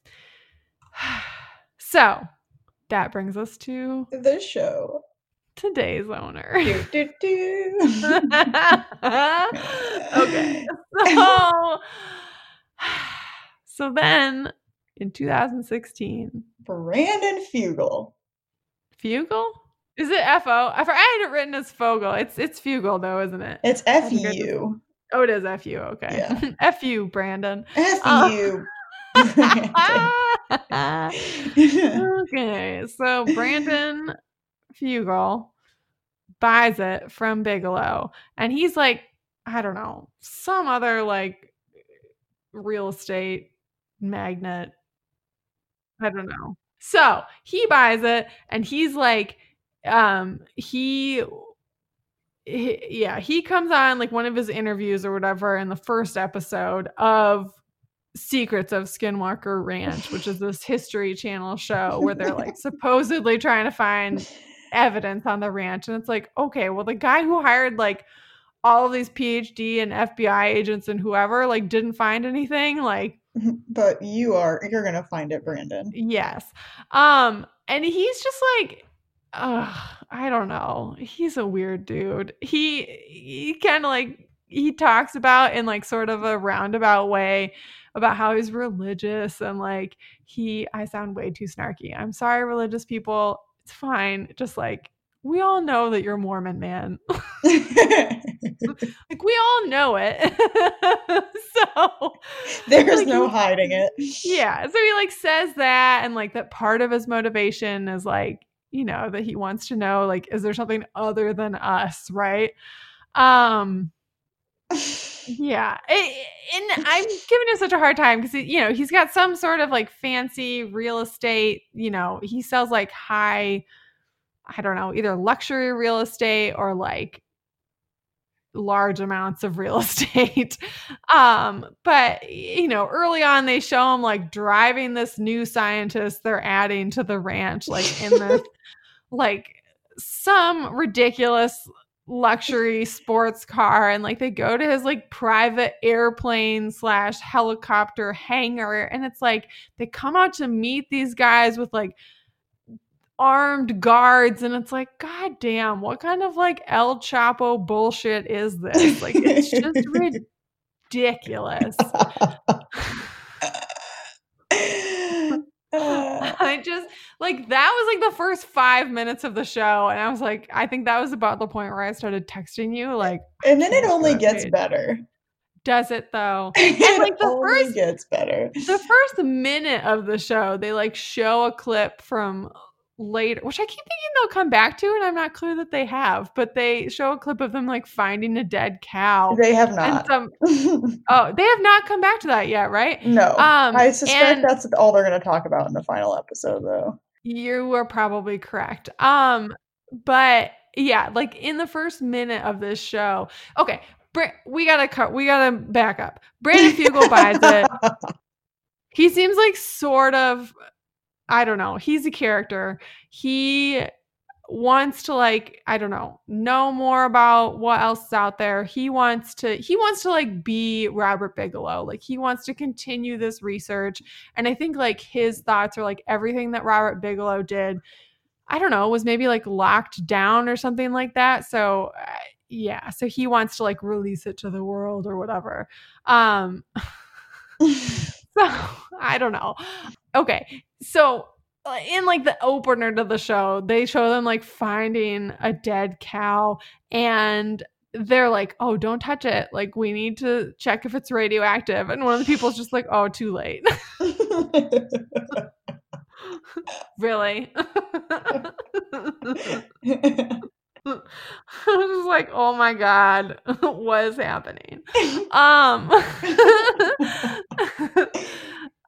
So, that brings us to The show. today's owner. Do, do, do. (laughs) okay. So, (sighs) so then in 2016, Brandon Fugal. Fugle? Is it F O? I had it written as Fogel. It's it's Fugle though, isn't it? It's Oh. F-U. Oh, it is F U. Okay. Yeah. (laughs) F U, Brandon. F-U. Uh, (laughs) (laughs) okay, so Brandon Fugal buys it from Bigelow, and he's like, I don't know, some other like real estate magnet. I don't know. So he buys it, and he's like, um, he. he- Yeah, he comes on like one of his interviews or whatever in the first episode of Secrets of Skinwalker Ranch, which is this History Channel show where they're like (laughs) supposedly trying to find evidence on the ranch. And it's like, okay, well, the guy who hired like all of these PhD and FBI agents and whoever like didn't find anything. Like, (laughs) but you are you're gonna find it, Brandon. yes. Um, and he's just like, uh, I don't know. He's a weird dude. He he kind of like he talks about in like sort of a roundabout way about how he's religious and like he I sound way too snarky. I'm sorry, religious people. It's fine. Just like we all know that you're Mormon, man. (laughs) like we all know it. (laughs) so There's like, no hiding it. yeah so he like says that and like that part of his motivation is like you know that he wants to know like is there something other than us right? Um (laughs) yeah it, and i'm giving him such a hard time because you know he's got some sort of like fancy real estate you know he sells like high i don't know either luxury real estate or like large amounts of real (laughs) estate. Um but you know early on they show him like driving this new scientist they're adding to the ranch like in (laughs) this like some ridiculous luxury sports car. And like they go to his like private airplane slash helicopter hangar. And it's like they come out to meet these guys with like armed guards and it's like god damn what kind of like el chapo bullshit is this like it's just (laughs) ridiculous (laughs) I just like that was like the first five minutes of the show, and I was like, I think that was about the point where I started texting you. Like, and then it only gets better. does it though? (laughs) it like, the only first- gets better. The first minute of the show, they like show a clip from later, which I keep thinking they'll come back to, and I'm not clear that they have, but they show a clip of them like finding a dead cow. They have not. some (laughs) oh, they have not come back to that yet, right? no. Um, I suspect that's all they're going to talk about in the final episode, though. You are probably correct. Um, but yeah, like in the first minute of this show, okay, Bra- we gotta cut. We gotta back up. Brandon Fugal buys it. (laughs) He seems like sort of, I don't know. He's a character. He wants to like i don't know know more about what else is out there he wants to he wants to like be robert bigelow like he wants to continue this research and i think like his thoughts are like everything that robert bigelow did i don't know was maybe like locked down or something like that so uh, yeah so he wants to like release it to the world or whatever um (laughs) (laughs) so I don't know. Okay, so uh, in like the opener to the show, they show them like finding a dead cow, and they're like, "Oh, don't touch it! Like, we need to check if it's radioactive." And one of the people's just like, "Oh, too late." (laughs) really? (laughs) I was just like, oh my God, (laughs) what is happening? Um,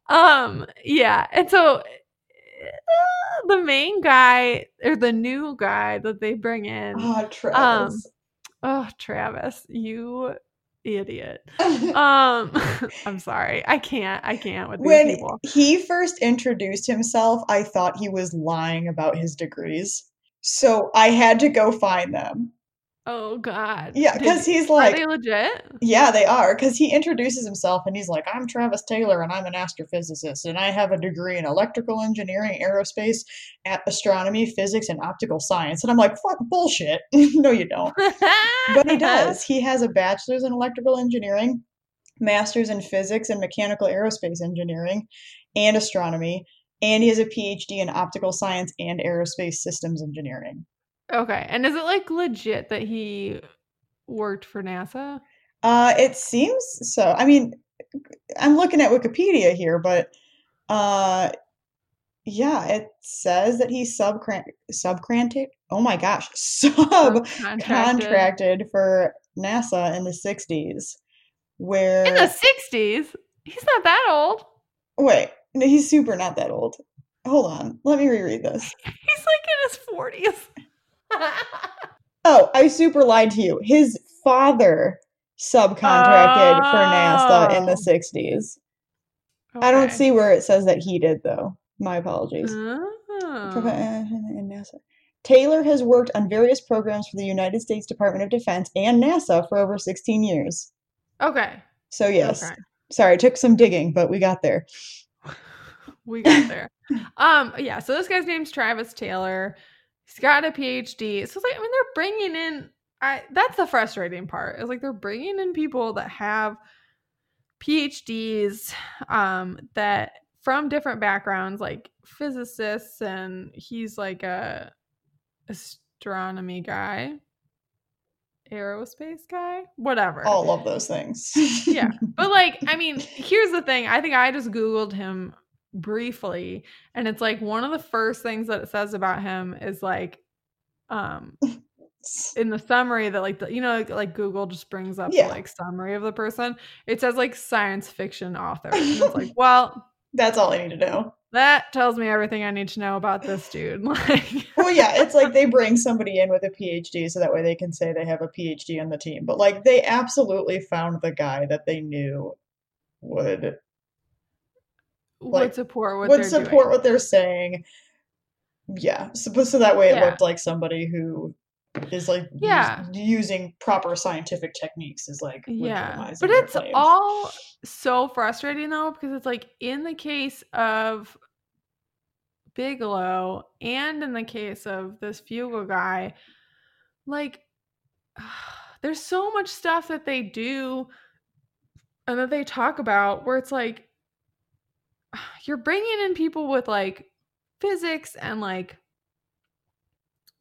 um, yeah. And so uh, the main guy or the new guy that they bring in, Oh, Travis. oh, Travis, you idiot. (laughs) Um, (laughs) I'm sorry. I can't, I can't with these when people. he first introduced himself, I thought he was lying about his degrees. So I had to go find them. Oh God. Yeah, because he's like, are they legit? yeah, they are. Because he introduces himself and he's like, I'm Travis Taylor and I'm an astrophysicist and I have a degree in electrical engineering, aerospace, astronomy, physics, and optical science. And I'm like, fuck, bullshit. (laughs) no, you don't. But he does. (laughs) He has a bachelor's in electrical engineering, master's in physics and mechanical aerospace engineering, and astronomy. And he has a PhD in optical science and aerospace systems engineering. Okay. And is it like legit that he worked for NASA? Uh, it seems so. I mean, I'm looking at Wikipedia here, but uh, yeah, it says that he subcran subcranted. Oh my gosh, (laughs) sub Contracted. subcontracted for NASA in the 60s, where In the 60s? He's not that old. Wait, no, he's super not that old. Hold on, let me reread this. (laughs) He's like in his 40s. Oh, I super lied to you. His father subcontracted for NASA in the Oh. 60s. I don't see where it says that he did, though. My apologies. Oh. in NASA. Taylor has worked on various programs for the United States Department of Defense and NASA for over 16 years. Okay. So, yes. Okay. Sorry, it took some digging, but we got there. (laughs) We got (laughs) there. um, yeah, so this guy's name's Travis Taylor. He's got a PhD. So it's like, I mean, they're bringing in I that's the frustrating part. Is like they're bringing in people that have PhDs um that from different backgrounds like physicists and he's like a astronomy guy, aerospace guy, whatever. All of those things. Yeah. But like, I mean, (laughs) here's the thing. I think I just Googled him briefly, and it's like one of the first things that it says about him is like, um, in the summary that like the, you know like, like Google just brings up Yeah. the like summary of the person. It says like science fiction author. And it's like, (laughs) well, That's all I need to know. that tells me everything I need to know about this dude. (laughs) Like, Well, yeah, it's like they bring somebody in with a PhD so that way they can say they have a PhD on the team. But like they absolutely found the guy that they knew would would support what would they're support doing. what they're saying. Yeah, so, so that way it Yeah. looked like somebody who is like Yeah. using proper scientific techniques is like Yeah. But it's claims. all so frustrating though, because it's like in the case of Bigelow and in the case of this Fugal guy, like (sighs) there's so much stuff that they do and that they talk about where it's like (sighs) you're bringing in people with like physics and like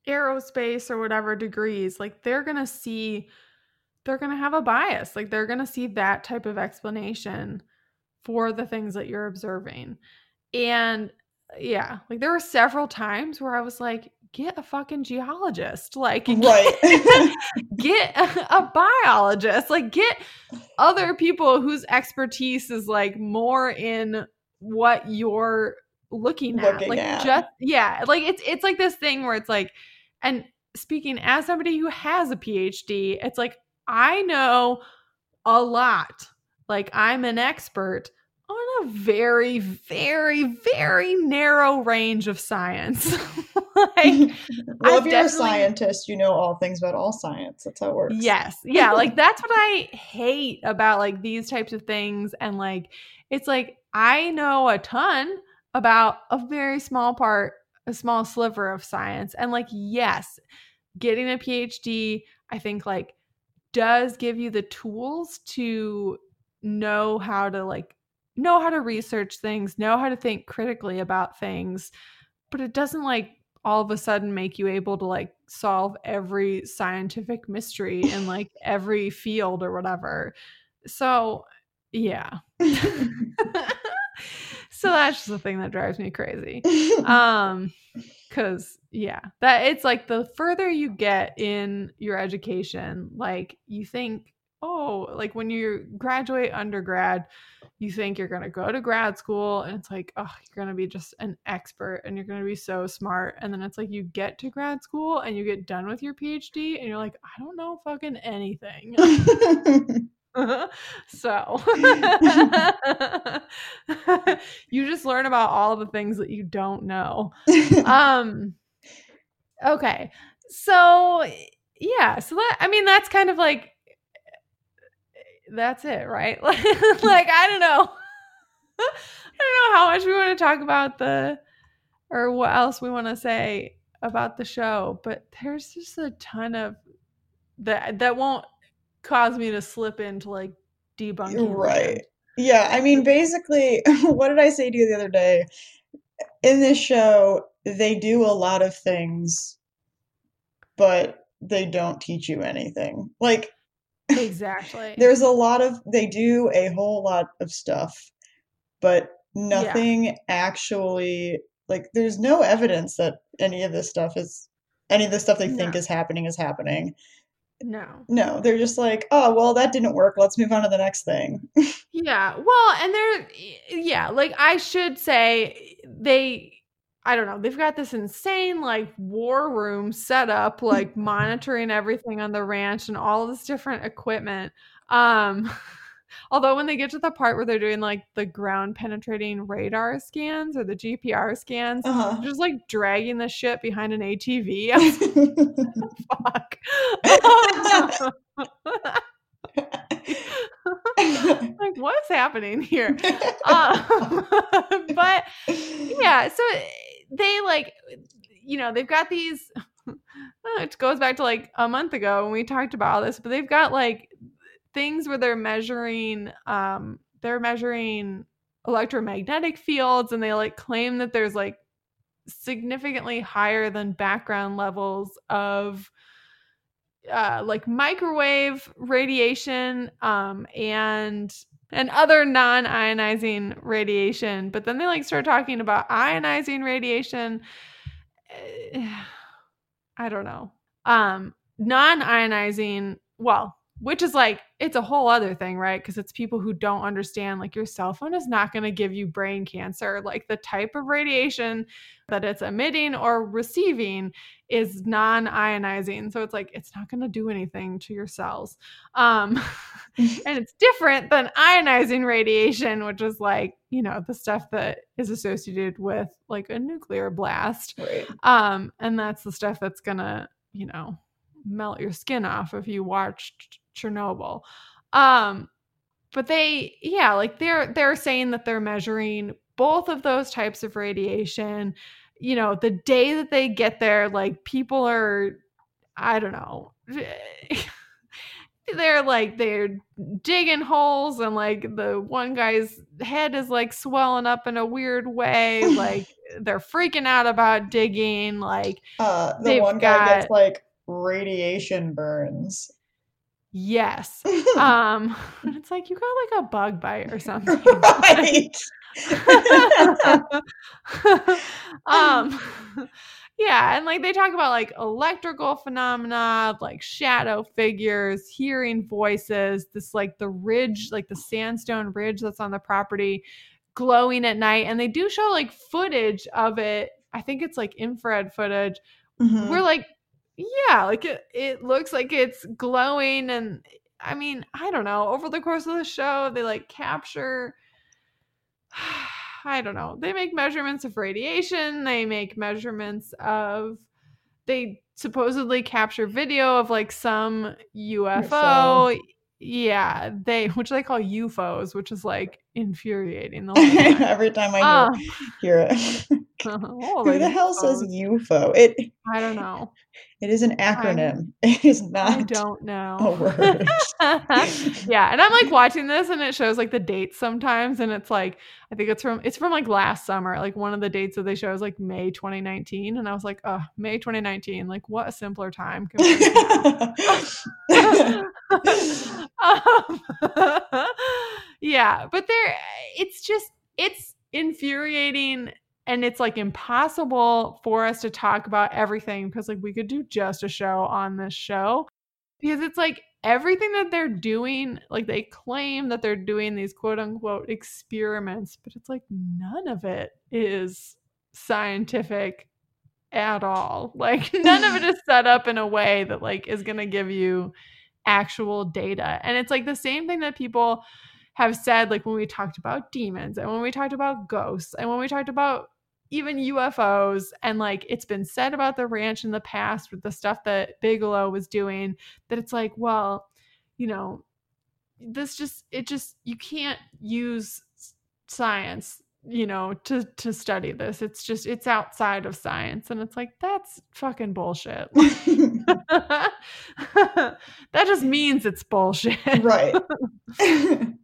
aerospace or whatever degrees like they're gonna see they're gonna have a bias. Like they're gonna see that type of explanation for the things that you're observing. And yeah like there were several times where i was like get a fucking geologist. Like (laughs) Right. (laughs) get a, (laughs) a biologist. Like get other people whose expertise is like more in what you're looking at Looking like at. just yeah like it's it's like this thing where it's like and speaking as somebody who has a phd it's like i know a lot like i'm an expert on a very very very narrow range of science (laughs) like (laughs) well, I've if you're a scientist, you know all things about all science. That's how it works. Yes. Yeah. Like that's what I hate about like these types of things. And like, it's like I know a ton about a very small part, a small sliver of science. And like, yes, getting a PhD, I think like does give you the tools to know how to like know how to research things, know how to think critically about things, but it doesn't like all of a sudden make you able to like solve every scientific mystery in like every field or whatever. So, yeah. (laughs) (laughs) so that's just the thing that drives me crazy. (laughs) Um Cause yeah, that it's like the further you get in your education, like you think, oh, like when you graduate undergrad, you think you're gonna go to grad school and it's like, oh, you're gonna be just an expert and you're gonna be so smart. And then it's like you get to grad school and you get done with your PhD and you're like, I don't know fucking anything. (laughs) so (laughs) (laughs) you just learn about all the things that you don't know. Um okay. So yeah, so that I mean that's kind of like that's it, right? like I don't know. I don't know how much we want to talk about the or what else we want to say about the show, but there's just a ton of that that won't cause me to slip into like debunking. Right. land. Yeah, I mean, basically, (laughs) what did I say to you the other day? In this show, they do a lot of things, but they don't teach you anything. Like, (laughs) Exactly. there's a lot of, they do a whole lot of stuff, but nothing actually, like, there's no evidence that any of this stuff is, any of the stuff they think No. is happening is happening. No. No, they're just like, oh, well, that didn't work. Let's move on to the next thing. (laughs) Yeah. Well, and they're yeah, like I should say they I don't know, they've got this insane like war room set up, like (laughs) monitoring everything on the ranch and all this different equipment. Um (laughs) although when they get to the part where they're doing like the ground penetrating radar scans or the GPR scans, Uh-huh. just like dragging the shit behind an ATV. I was like, fuck. (laughs) like what's happening here? um, (laughs) but (laughs) yeah, so they like, you know, they've got these. It goes back to like a month ago when we talked about all this, but they've got like things where they're measuring, um, they're measuring electromagnetic fields, and they like claim that there's like significantly higher than background levels of uh, like microwave radiation um, and and other non-ionizing radiation. But then they like start talking about ionizing radiation. (sighs) I don't know. Um non-ionizing well which is like it's a whole other thing right? Because it's people who don't understand like your cell phone is not going to give you brain cancer. Like the type of radiation that it's emitting or receiving is non-ionizing. So it's like it's not going to do anything to your cells. Um (laughs) (laughs) and it's different than ionizing radiation which is like you know the stuff that is associated with like a nuclear blast. Right. um and that's the stuff that's going to you know melt your skin off if you watched Chernobyl um but they yeah like they're they're saying that they're measuring both of those types of radiation you know the day that they get there like people are i don't know (laughs) they're like they're digging holes and like the one guy's head is like swelling up in a weird way like (laughs) they're freaking out about digging like Uh, the one guy gets like radiation burns. Yes (laughs) um (laughs) it's like you got like a bug bite or something (laughs) right. um yeah and like they talk about like electrical phenomena like shadow figures hearing voices this like the ridge like the sandstone ridge that's on the property glowing at night and they do show like footage of it i think it's like infrared footage Mhm. we're like yeah like it, it looks like it's glowing and i mean i don't know over the course of the show they like capture (sighs) i don't know they make measurements of radiation they make measurements of they supposedly capture video of like some ufo yeah they which they call ufos which is like infuriating the whole (laughs) time. Every time I Um, hear, hear it. (laughs) (laughs) oh, Who the hell says UFO? It i don't know it is an acronym. It is not. i don't know a word. yeah, and I'm like watching this and it shows like the dates sometimes and it's like I think it's from it's from like last summer. Like one of the dates that they show is like May 2019 and I was like, "Oh, May 2019. Like what a simpler time um, yeah, but there it's just it's infuriating and it's like impossible for us to talk about everything because like we could do just a show on this show because it's like everything that they're doing like they claim that they're doing these quote unquote experiments but it's like none of it is scientific at all. Like (laughs) none of it is set up in a way that like is going to give you actual data and it's like the same thing that people have said like when we talked about demons and when we talked about ghosts and when we talked about even UFOs and like it's been said about the ranch in the past with the stuff that Bigelow was doing that it's like well you know this just it just you can't use science you know to to study this. It's just it's outside of science. And it's like that's fucking bullshit. (laughs) (laughs) That just means it's bullshit. Right. (laughs)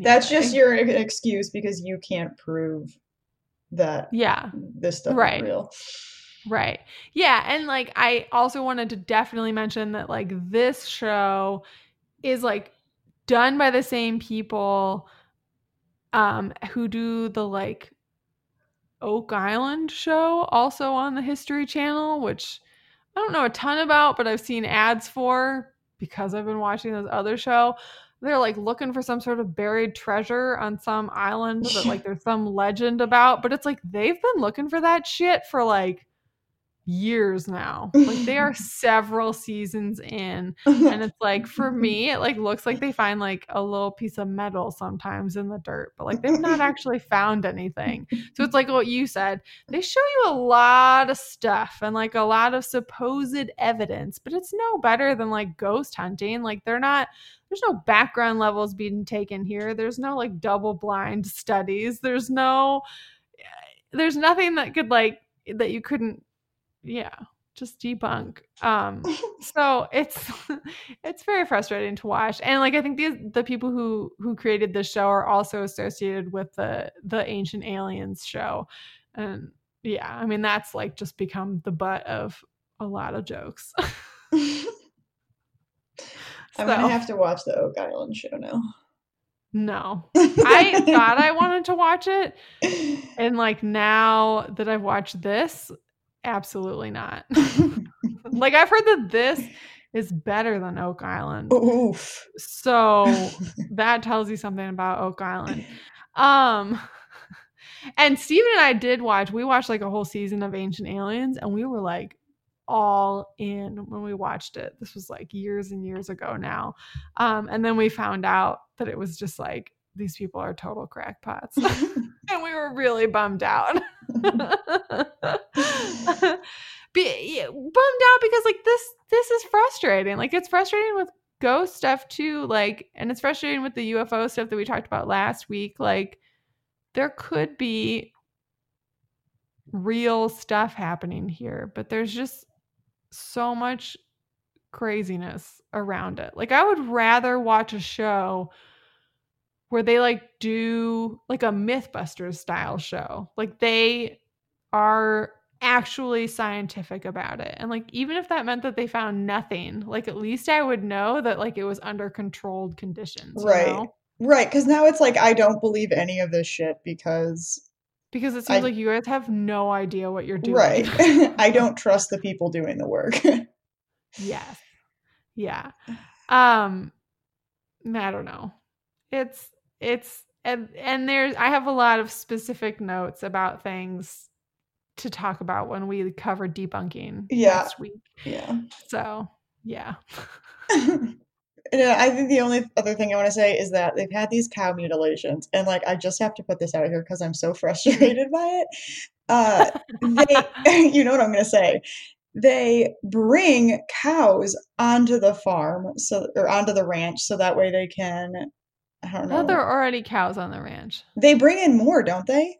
That's just your excuse because you can't prove that yeah this stuff Right. is real. Right. Yeah. And like, I also wanted to definitely mention that, like, this show is like done by the same people um, who do the like Oak Island show, also on the History Channel, which I don't know a ton about, but I've seen ads for because I've been watching this other show. They're like looking for some sort of buried treasure on some island that (laughs) like there's some legend about, but it's like they've been looking for that shit for like years now. Like they are (laughs) several seasons in and it's like for me it like looks like they find like a little piece of metal sometimes in the dirt but like they've not (laughs) actually found anything. So it's like what you said they show you a lot of stuff and like a lot of supposed evidence but it's no better than like ghost hunting. Like they're not there's no background levels being taken here. There's no like double blind studies. There's no eh, there's nothing that could like that you couldn't yeah just debunk. Um (laughs) so it's (laughs) it's very frustrating to watch and like i think these the people who who created this show are also associated with the the ancient aliens show and yeah i mean that's like just become the butt of a lot of jokes. (laughs) I'm So, gonna have to watch the Oak Island show now. no. I thought i wanted to watch it and like now that i've watched this absolutely not (laughs) (laughs) like i've heard that this is better than oak island Oof. So (laughs) that tells you something about Oak Island. Um and Steven and I did watch, we watched like a whole season of Ancient Aliens and we were like all in when we watched it. This was like years and years ago now. Um and then we found out that it was just like these people are total crackpots. and we were really bummed out. (laughs) Be, yeah, bummed out because like this this is frustrating. Like it's frustrating with ghost stuff too. Like and it's frustrating with the UFO stuff that we talked about last week. Like there could be real stuff happening here, but there's just so much craziness around it. Like I would rather watch a show where they like do like a Mythbusters style show. Like they are actually scientific about it. And like even if that meant that they found nothing, like at least I would know that like it was under controlled conditions. you Right. know? Right, because now it's like I don't believe any of this shit because Because it seems I- like you guys have no idea what you're doing. right, (laughs) (laughs) I don't trust the people doing the work. yes. Yeah. (sighs) Um I don't know. It's it's and and there's I have a lot of specific notes about things to talk about when we cover debunking Yeah. next week. yeah. So yeah. (laughs) Yeah, I think the only other thing I want to say is that they've had these cow mutilations, and like I just have to put this out here because I'm so (laughs) frustrated by it. Uh, they, (laughs) you know what I'm gonna say? They bring cows onto the farm, so or onto the ranch, so that way they can. I don't Well, know. there are already cows on the ranch. They bring in more, don't they?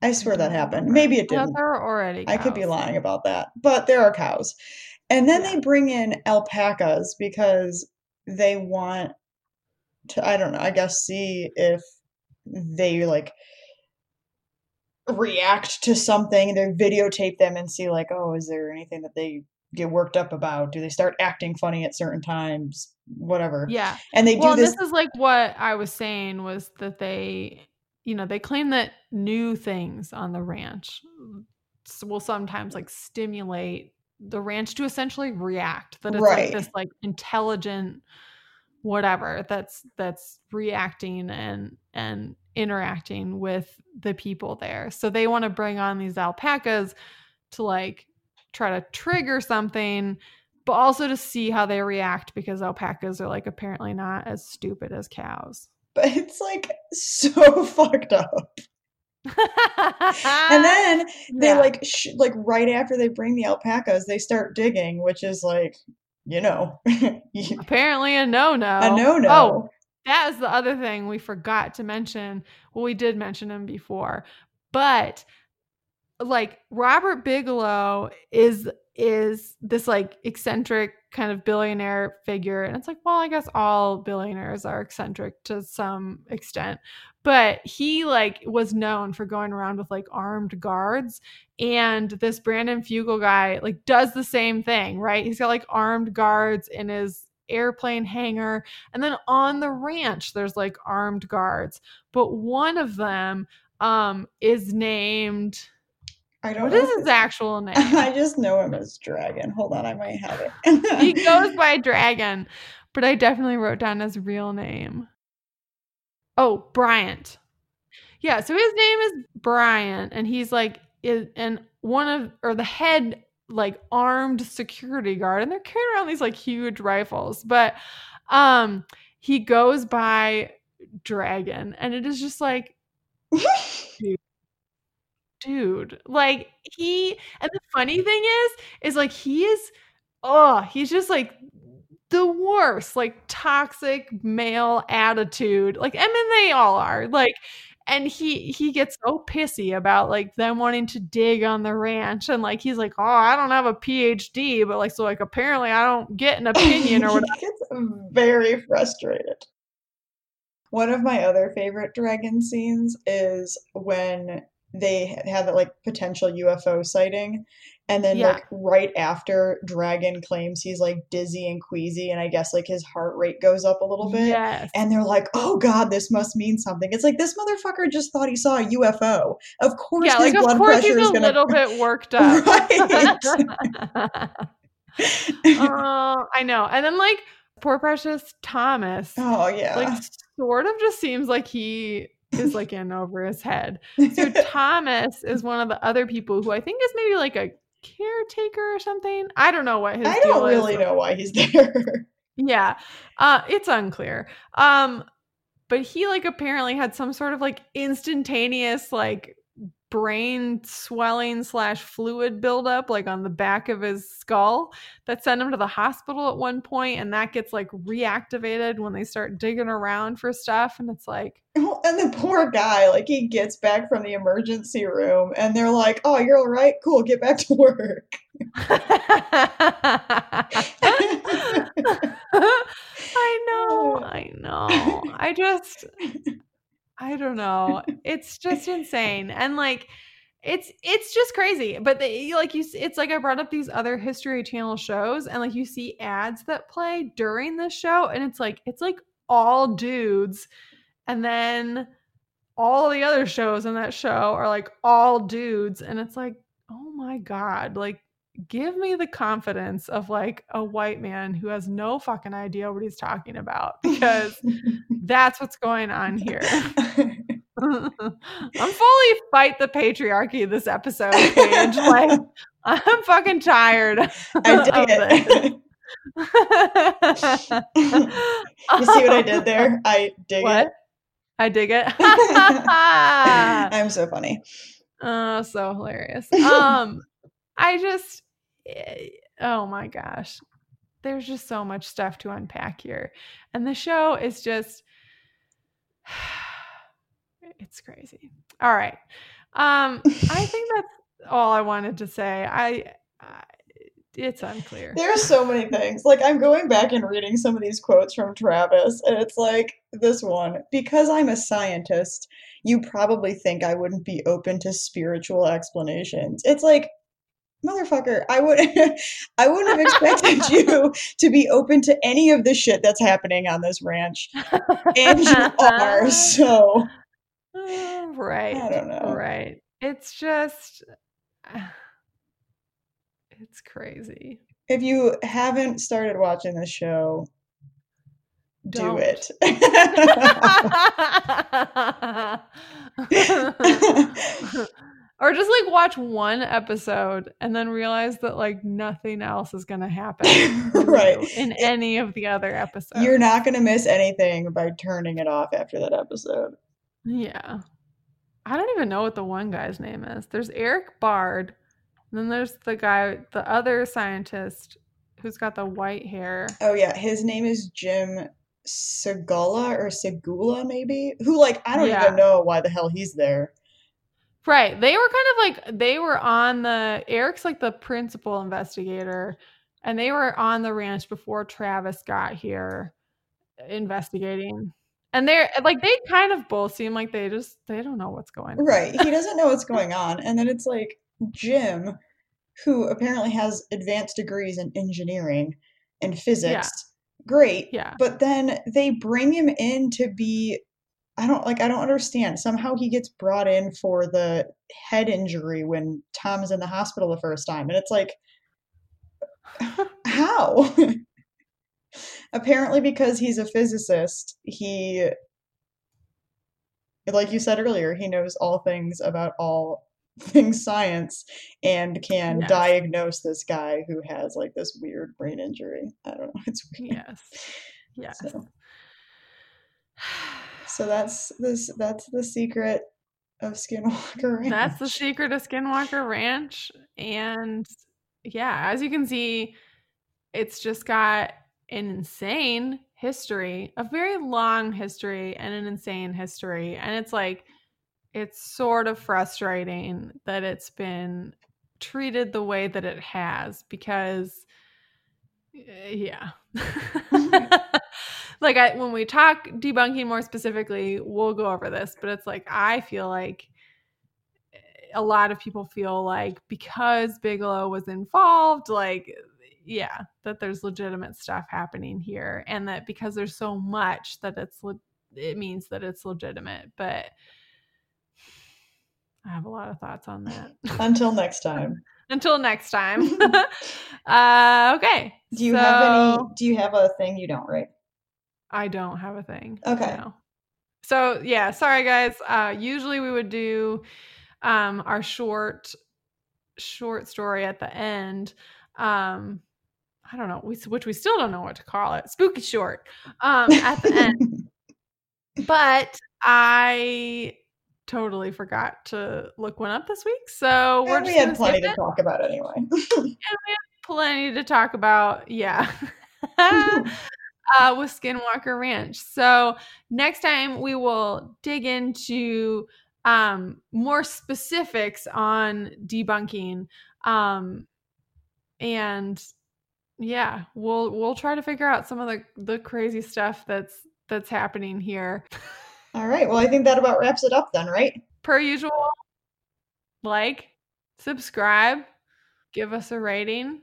I swear that mm-hmm. happened. Maybe it didn't. there were already I could be lying about that, but there are cows. And then Yeah. they bring in alpacas because they want to, I don't know, I guess see if they like react to something. They videotape them and see, like, oh, is there anything that they get worked up about? Do they start acting funny at certain times? Whatever. Yeah. And they Well, do this this. is like what I was saying was that they you know, they claim that new things on the ranch mm, will sometimes like stimulate the ranch to essentially react that it's Right. like this like intelligent whatever that's that's reacting and and interacting with the people there so they want to bring on these alpacas to like try to trigger something but also to see how they react because alpacas are like apparently not as stupid as cows But it's like so (laughs) fucked up. And (laughs) then they Yeah. like sh- like right after they bring the alpacas, they start digging, which is like, you know, (laughs) apparently a no-no a no no. oh no. That is the other thing we forgot to mention. Well, we did mention him before, but like Robert Bigelow is is this like eccentric kind of billionaire figure and it's like well i guess all billionaires are eccentric to some extent but he like was known for going around with like armed guards and this Brandon Fugal guy like does the same thing right? He's got like armed guards in his airplane hangar and then on the ranch there's like armed guards but one of them um is named I don't what know. is his actual (laughs) name I just know him as Dragon. Hold on, I might have it. he (laughs) goes by dragon but i definitely wrote down his real name oh bryant yeah so his name is bryant and he's like is and one of or the head like armed security guard and they're carrying around these like huge rifles but um he goes by dragon and it is just like dude (laughs) like he and the funny thing is is like he is oh he's just like the worst like toxic male attitude like i mean they all are like and he he gets so pissy about like them wanting to dig on the ranch and like he's like oh i don't have a phd but like so like apparently i don't get an opinion or (laughs) whatever He gets very frustrated. One of my other favorite dragon scenes is when they have that like potential UFO sighting, and then Yeah. like right after Dragon claims he's like dizzy and queasy, and I guess like his heart rate goes up a little bit. yes And they're like, "Oh God, this must mean something." It's like this motherfucker just thought he saw a UFO. Of course, yeah his like of blood course pressure he's is a gonna. little bit (laughs) worked up Right. uh, (laughs) (laughs) I know. And then like poor precious Thomas, oh yeah. like sort of just seems like he is like in over his head. So (laughs) Thomas is one of the other people who I think is maybe like a caretaker or something. I don't know what his I don't is. really know why he's there. (laughs) Yeah. Uh it's unclear. Um but he like apparently had some sort of like instantaneous like brain swelling slash fluid buildup like on the back of his skull that sent him to the hospital at one point and that gets like reactivated when they start digging around for stuff and it's like (laughs) And the poor guy, like he gets back from the emergency room and they're like, "Oh, you're all right. Cool. Get back to work." (laughs) (laughs) I know, I know. I just I don't know. (laughs) It's just insane. And like it's it's just crazy. But they like you it's like I brought up these other history channel shows and like you see ads that play during the show and it's like it's like all dudes and then all the other shows in that show are like all dudes and it's like oh my god like give me the confidence of like a white man who has no fucking idea what he's talking about because (laughs) that's what's going on here (laughs) (laughs) i'm fully fight the patriarchy this episode Paige. like i'm fucking tired I dig of it. you see what I did there? I dig what it. i dig it I'm so funny. Oh, so hilarious. Um, I just, eh, oh my gosh, there's just so much stuff to unpack here, and the show is just, (sighs) it's crazy. All right, um, I (laughs) think that's all I wanted to say. I, I it's unclear. There are so many things. Like I'm going back and reading some of these quotes from Travis, and it's like this one, because I'm a scientist, you probably think I wouldn't be open to spiritual explanations. It's like motherfucker, I would (laughs) I wouldn't have expected (laughs) you to be open to any of the shit that's happening on this ranch. And you are, so (laughs) right. I don't know. Right. It's just (sighs) it's crazy. If you haven't started watching this show, do Don't. it. Or just like watch one episode and then realize that like nothing else is going to happen (laughs) right. in any of the other episodes. You're not going to miss anything by turning it off after that episode. Yeah. I don't even know what the one guy's name is. There's Eric Bard. And then there's the guy, the other scientist who's got the white hair. Oh yeah, his name is Jim Segula or Segula maybe. Who like I don't Yeah. even know why the hell he's there. Right. They were kind of like they were on the Eric's like the principal investigator and they were on the ranch before Travis got here investigating. And they're like they kind of both seem like they just they don't know what's going on. Right. He doesn't know what's (laughs) going on. And then it's like Jim, who apparently has advanced degrees in engineering and physics. Great. Yeah. But then they bring him in to be I don't like I don't understand. Somehow he gets brought in for the head injury when Tom's in the hospital the first time. And it's like (laughs) how? Apparently because he's a physicist, he like you said earlier, he knows all things about all things science and can Yes. diagnose this guy who has like this weird brain injury. I don't know. (laughs) It's weird. Yes. Yes. So, so that's this that's the secret of Skinwalker Ranch. That's the secret of Skinwalker Ranch. And yeah, as you can see, it's just got an insane history, a very long history, and an insane history. And it's like, it's sort of frustrating that it's been treated the way that it has because, uh, yeah. (laughs) (laughs) like I, when we talk debunking more specifically, we'll go over this, but it's like I feel like a lot of people feel like because Bigelow was involved, like yeah, that there's legitimate stuff happening here, and that because there's so much that it's le- it means that it's legitimate. But I have a lot of thoughts on that. (laughs) Until next time. (laughs) Until next time. (laughs) uh, okay. Do you have any do you have a thing you don't write? I don't have a thing. Okay. no. So yeah, sorry guys. Uh usually we would do um our short short story at the end. Um I don't know, we, which we still don't know what to call it. Spooky short. Um at the end. (laughs) But I totally forgot to look one up this week. So we're And just we had plenty to it. talk about anyway. and we had plenty to talk about. Yeah. (laughs) (laughs) uh, with Skinwalker Ranch. So next time we will dig into um, more specifics on debunking. Um, and yeah, we'll we'll try to figure out some of the the crazy stuff that's that's happening here. All right. Well, I think that about wraps it up then, right? Per usual, like, subscribe, give us a rating.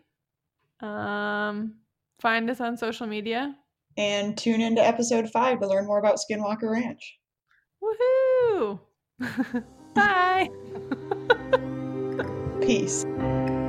Um, find us on social media. And tune into episode five to learn more about Skinwalker Ranch. Woohoo! (laughs) Bye. Peace. (laughs)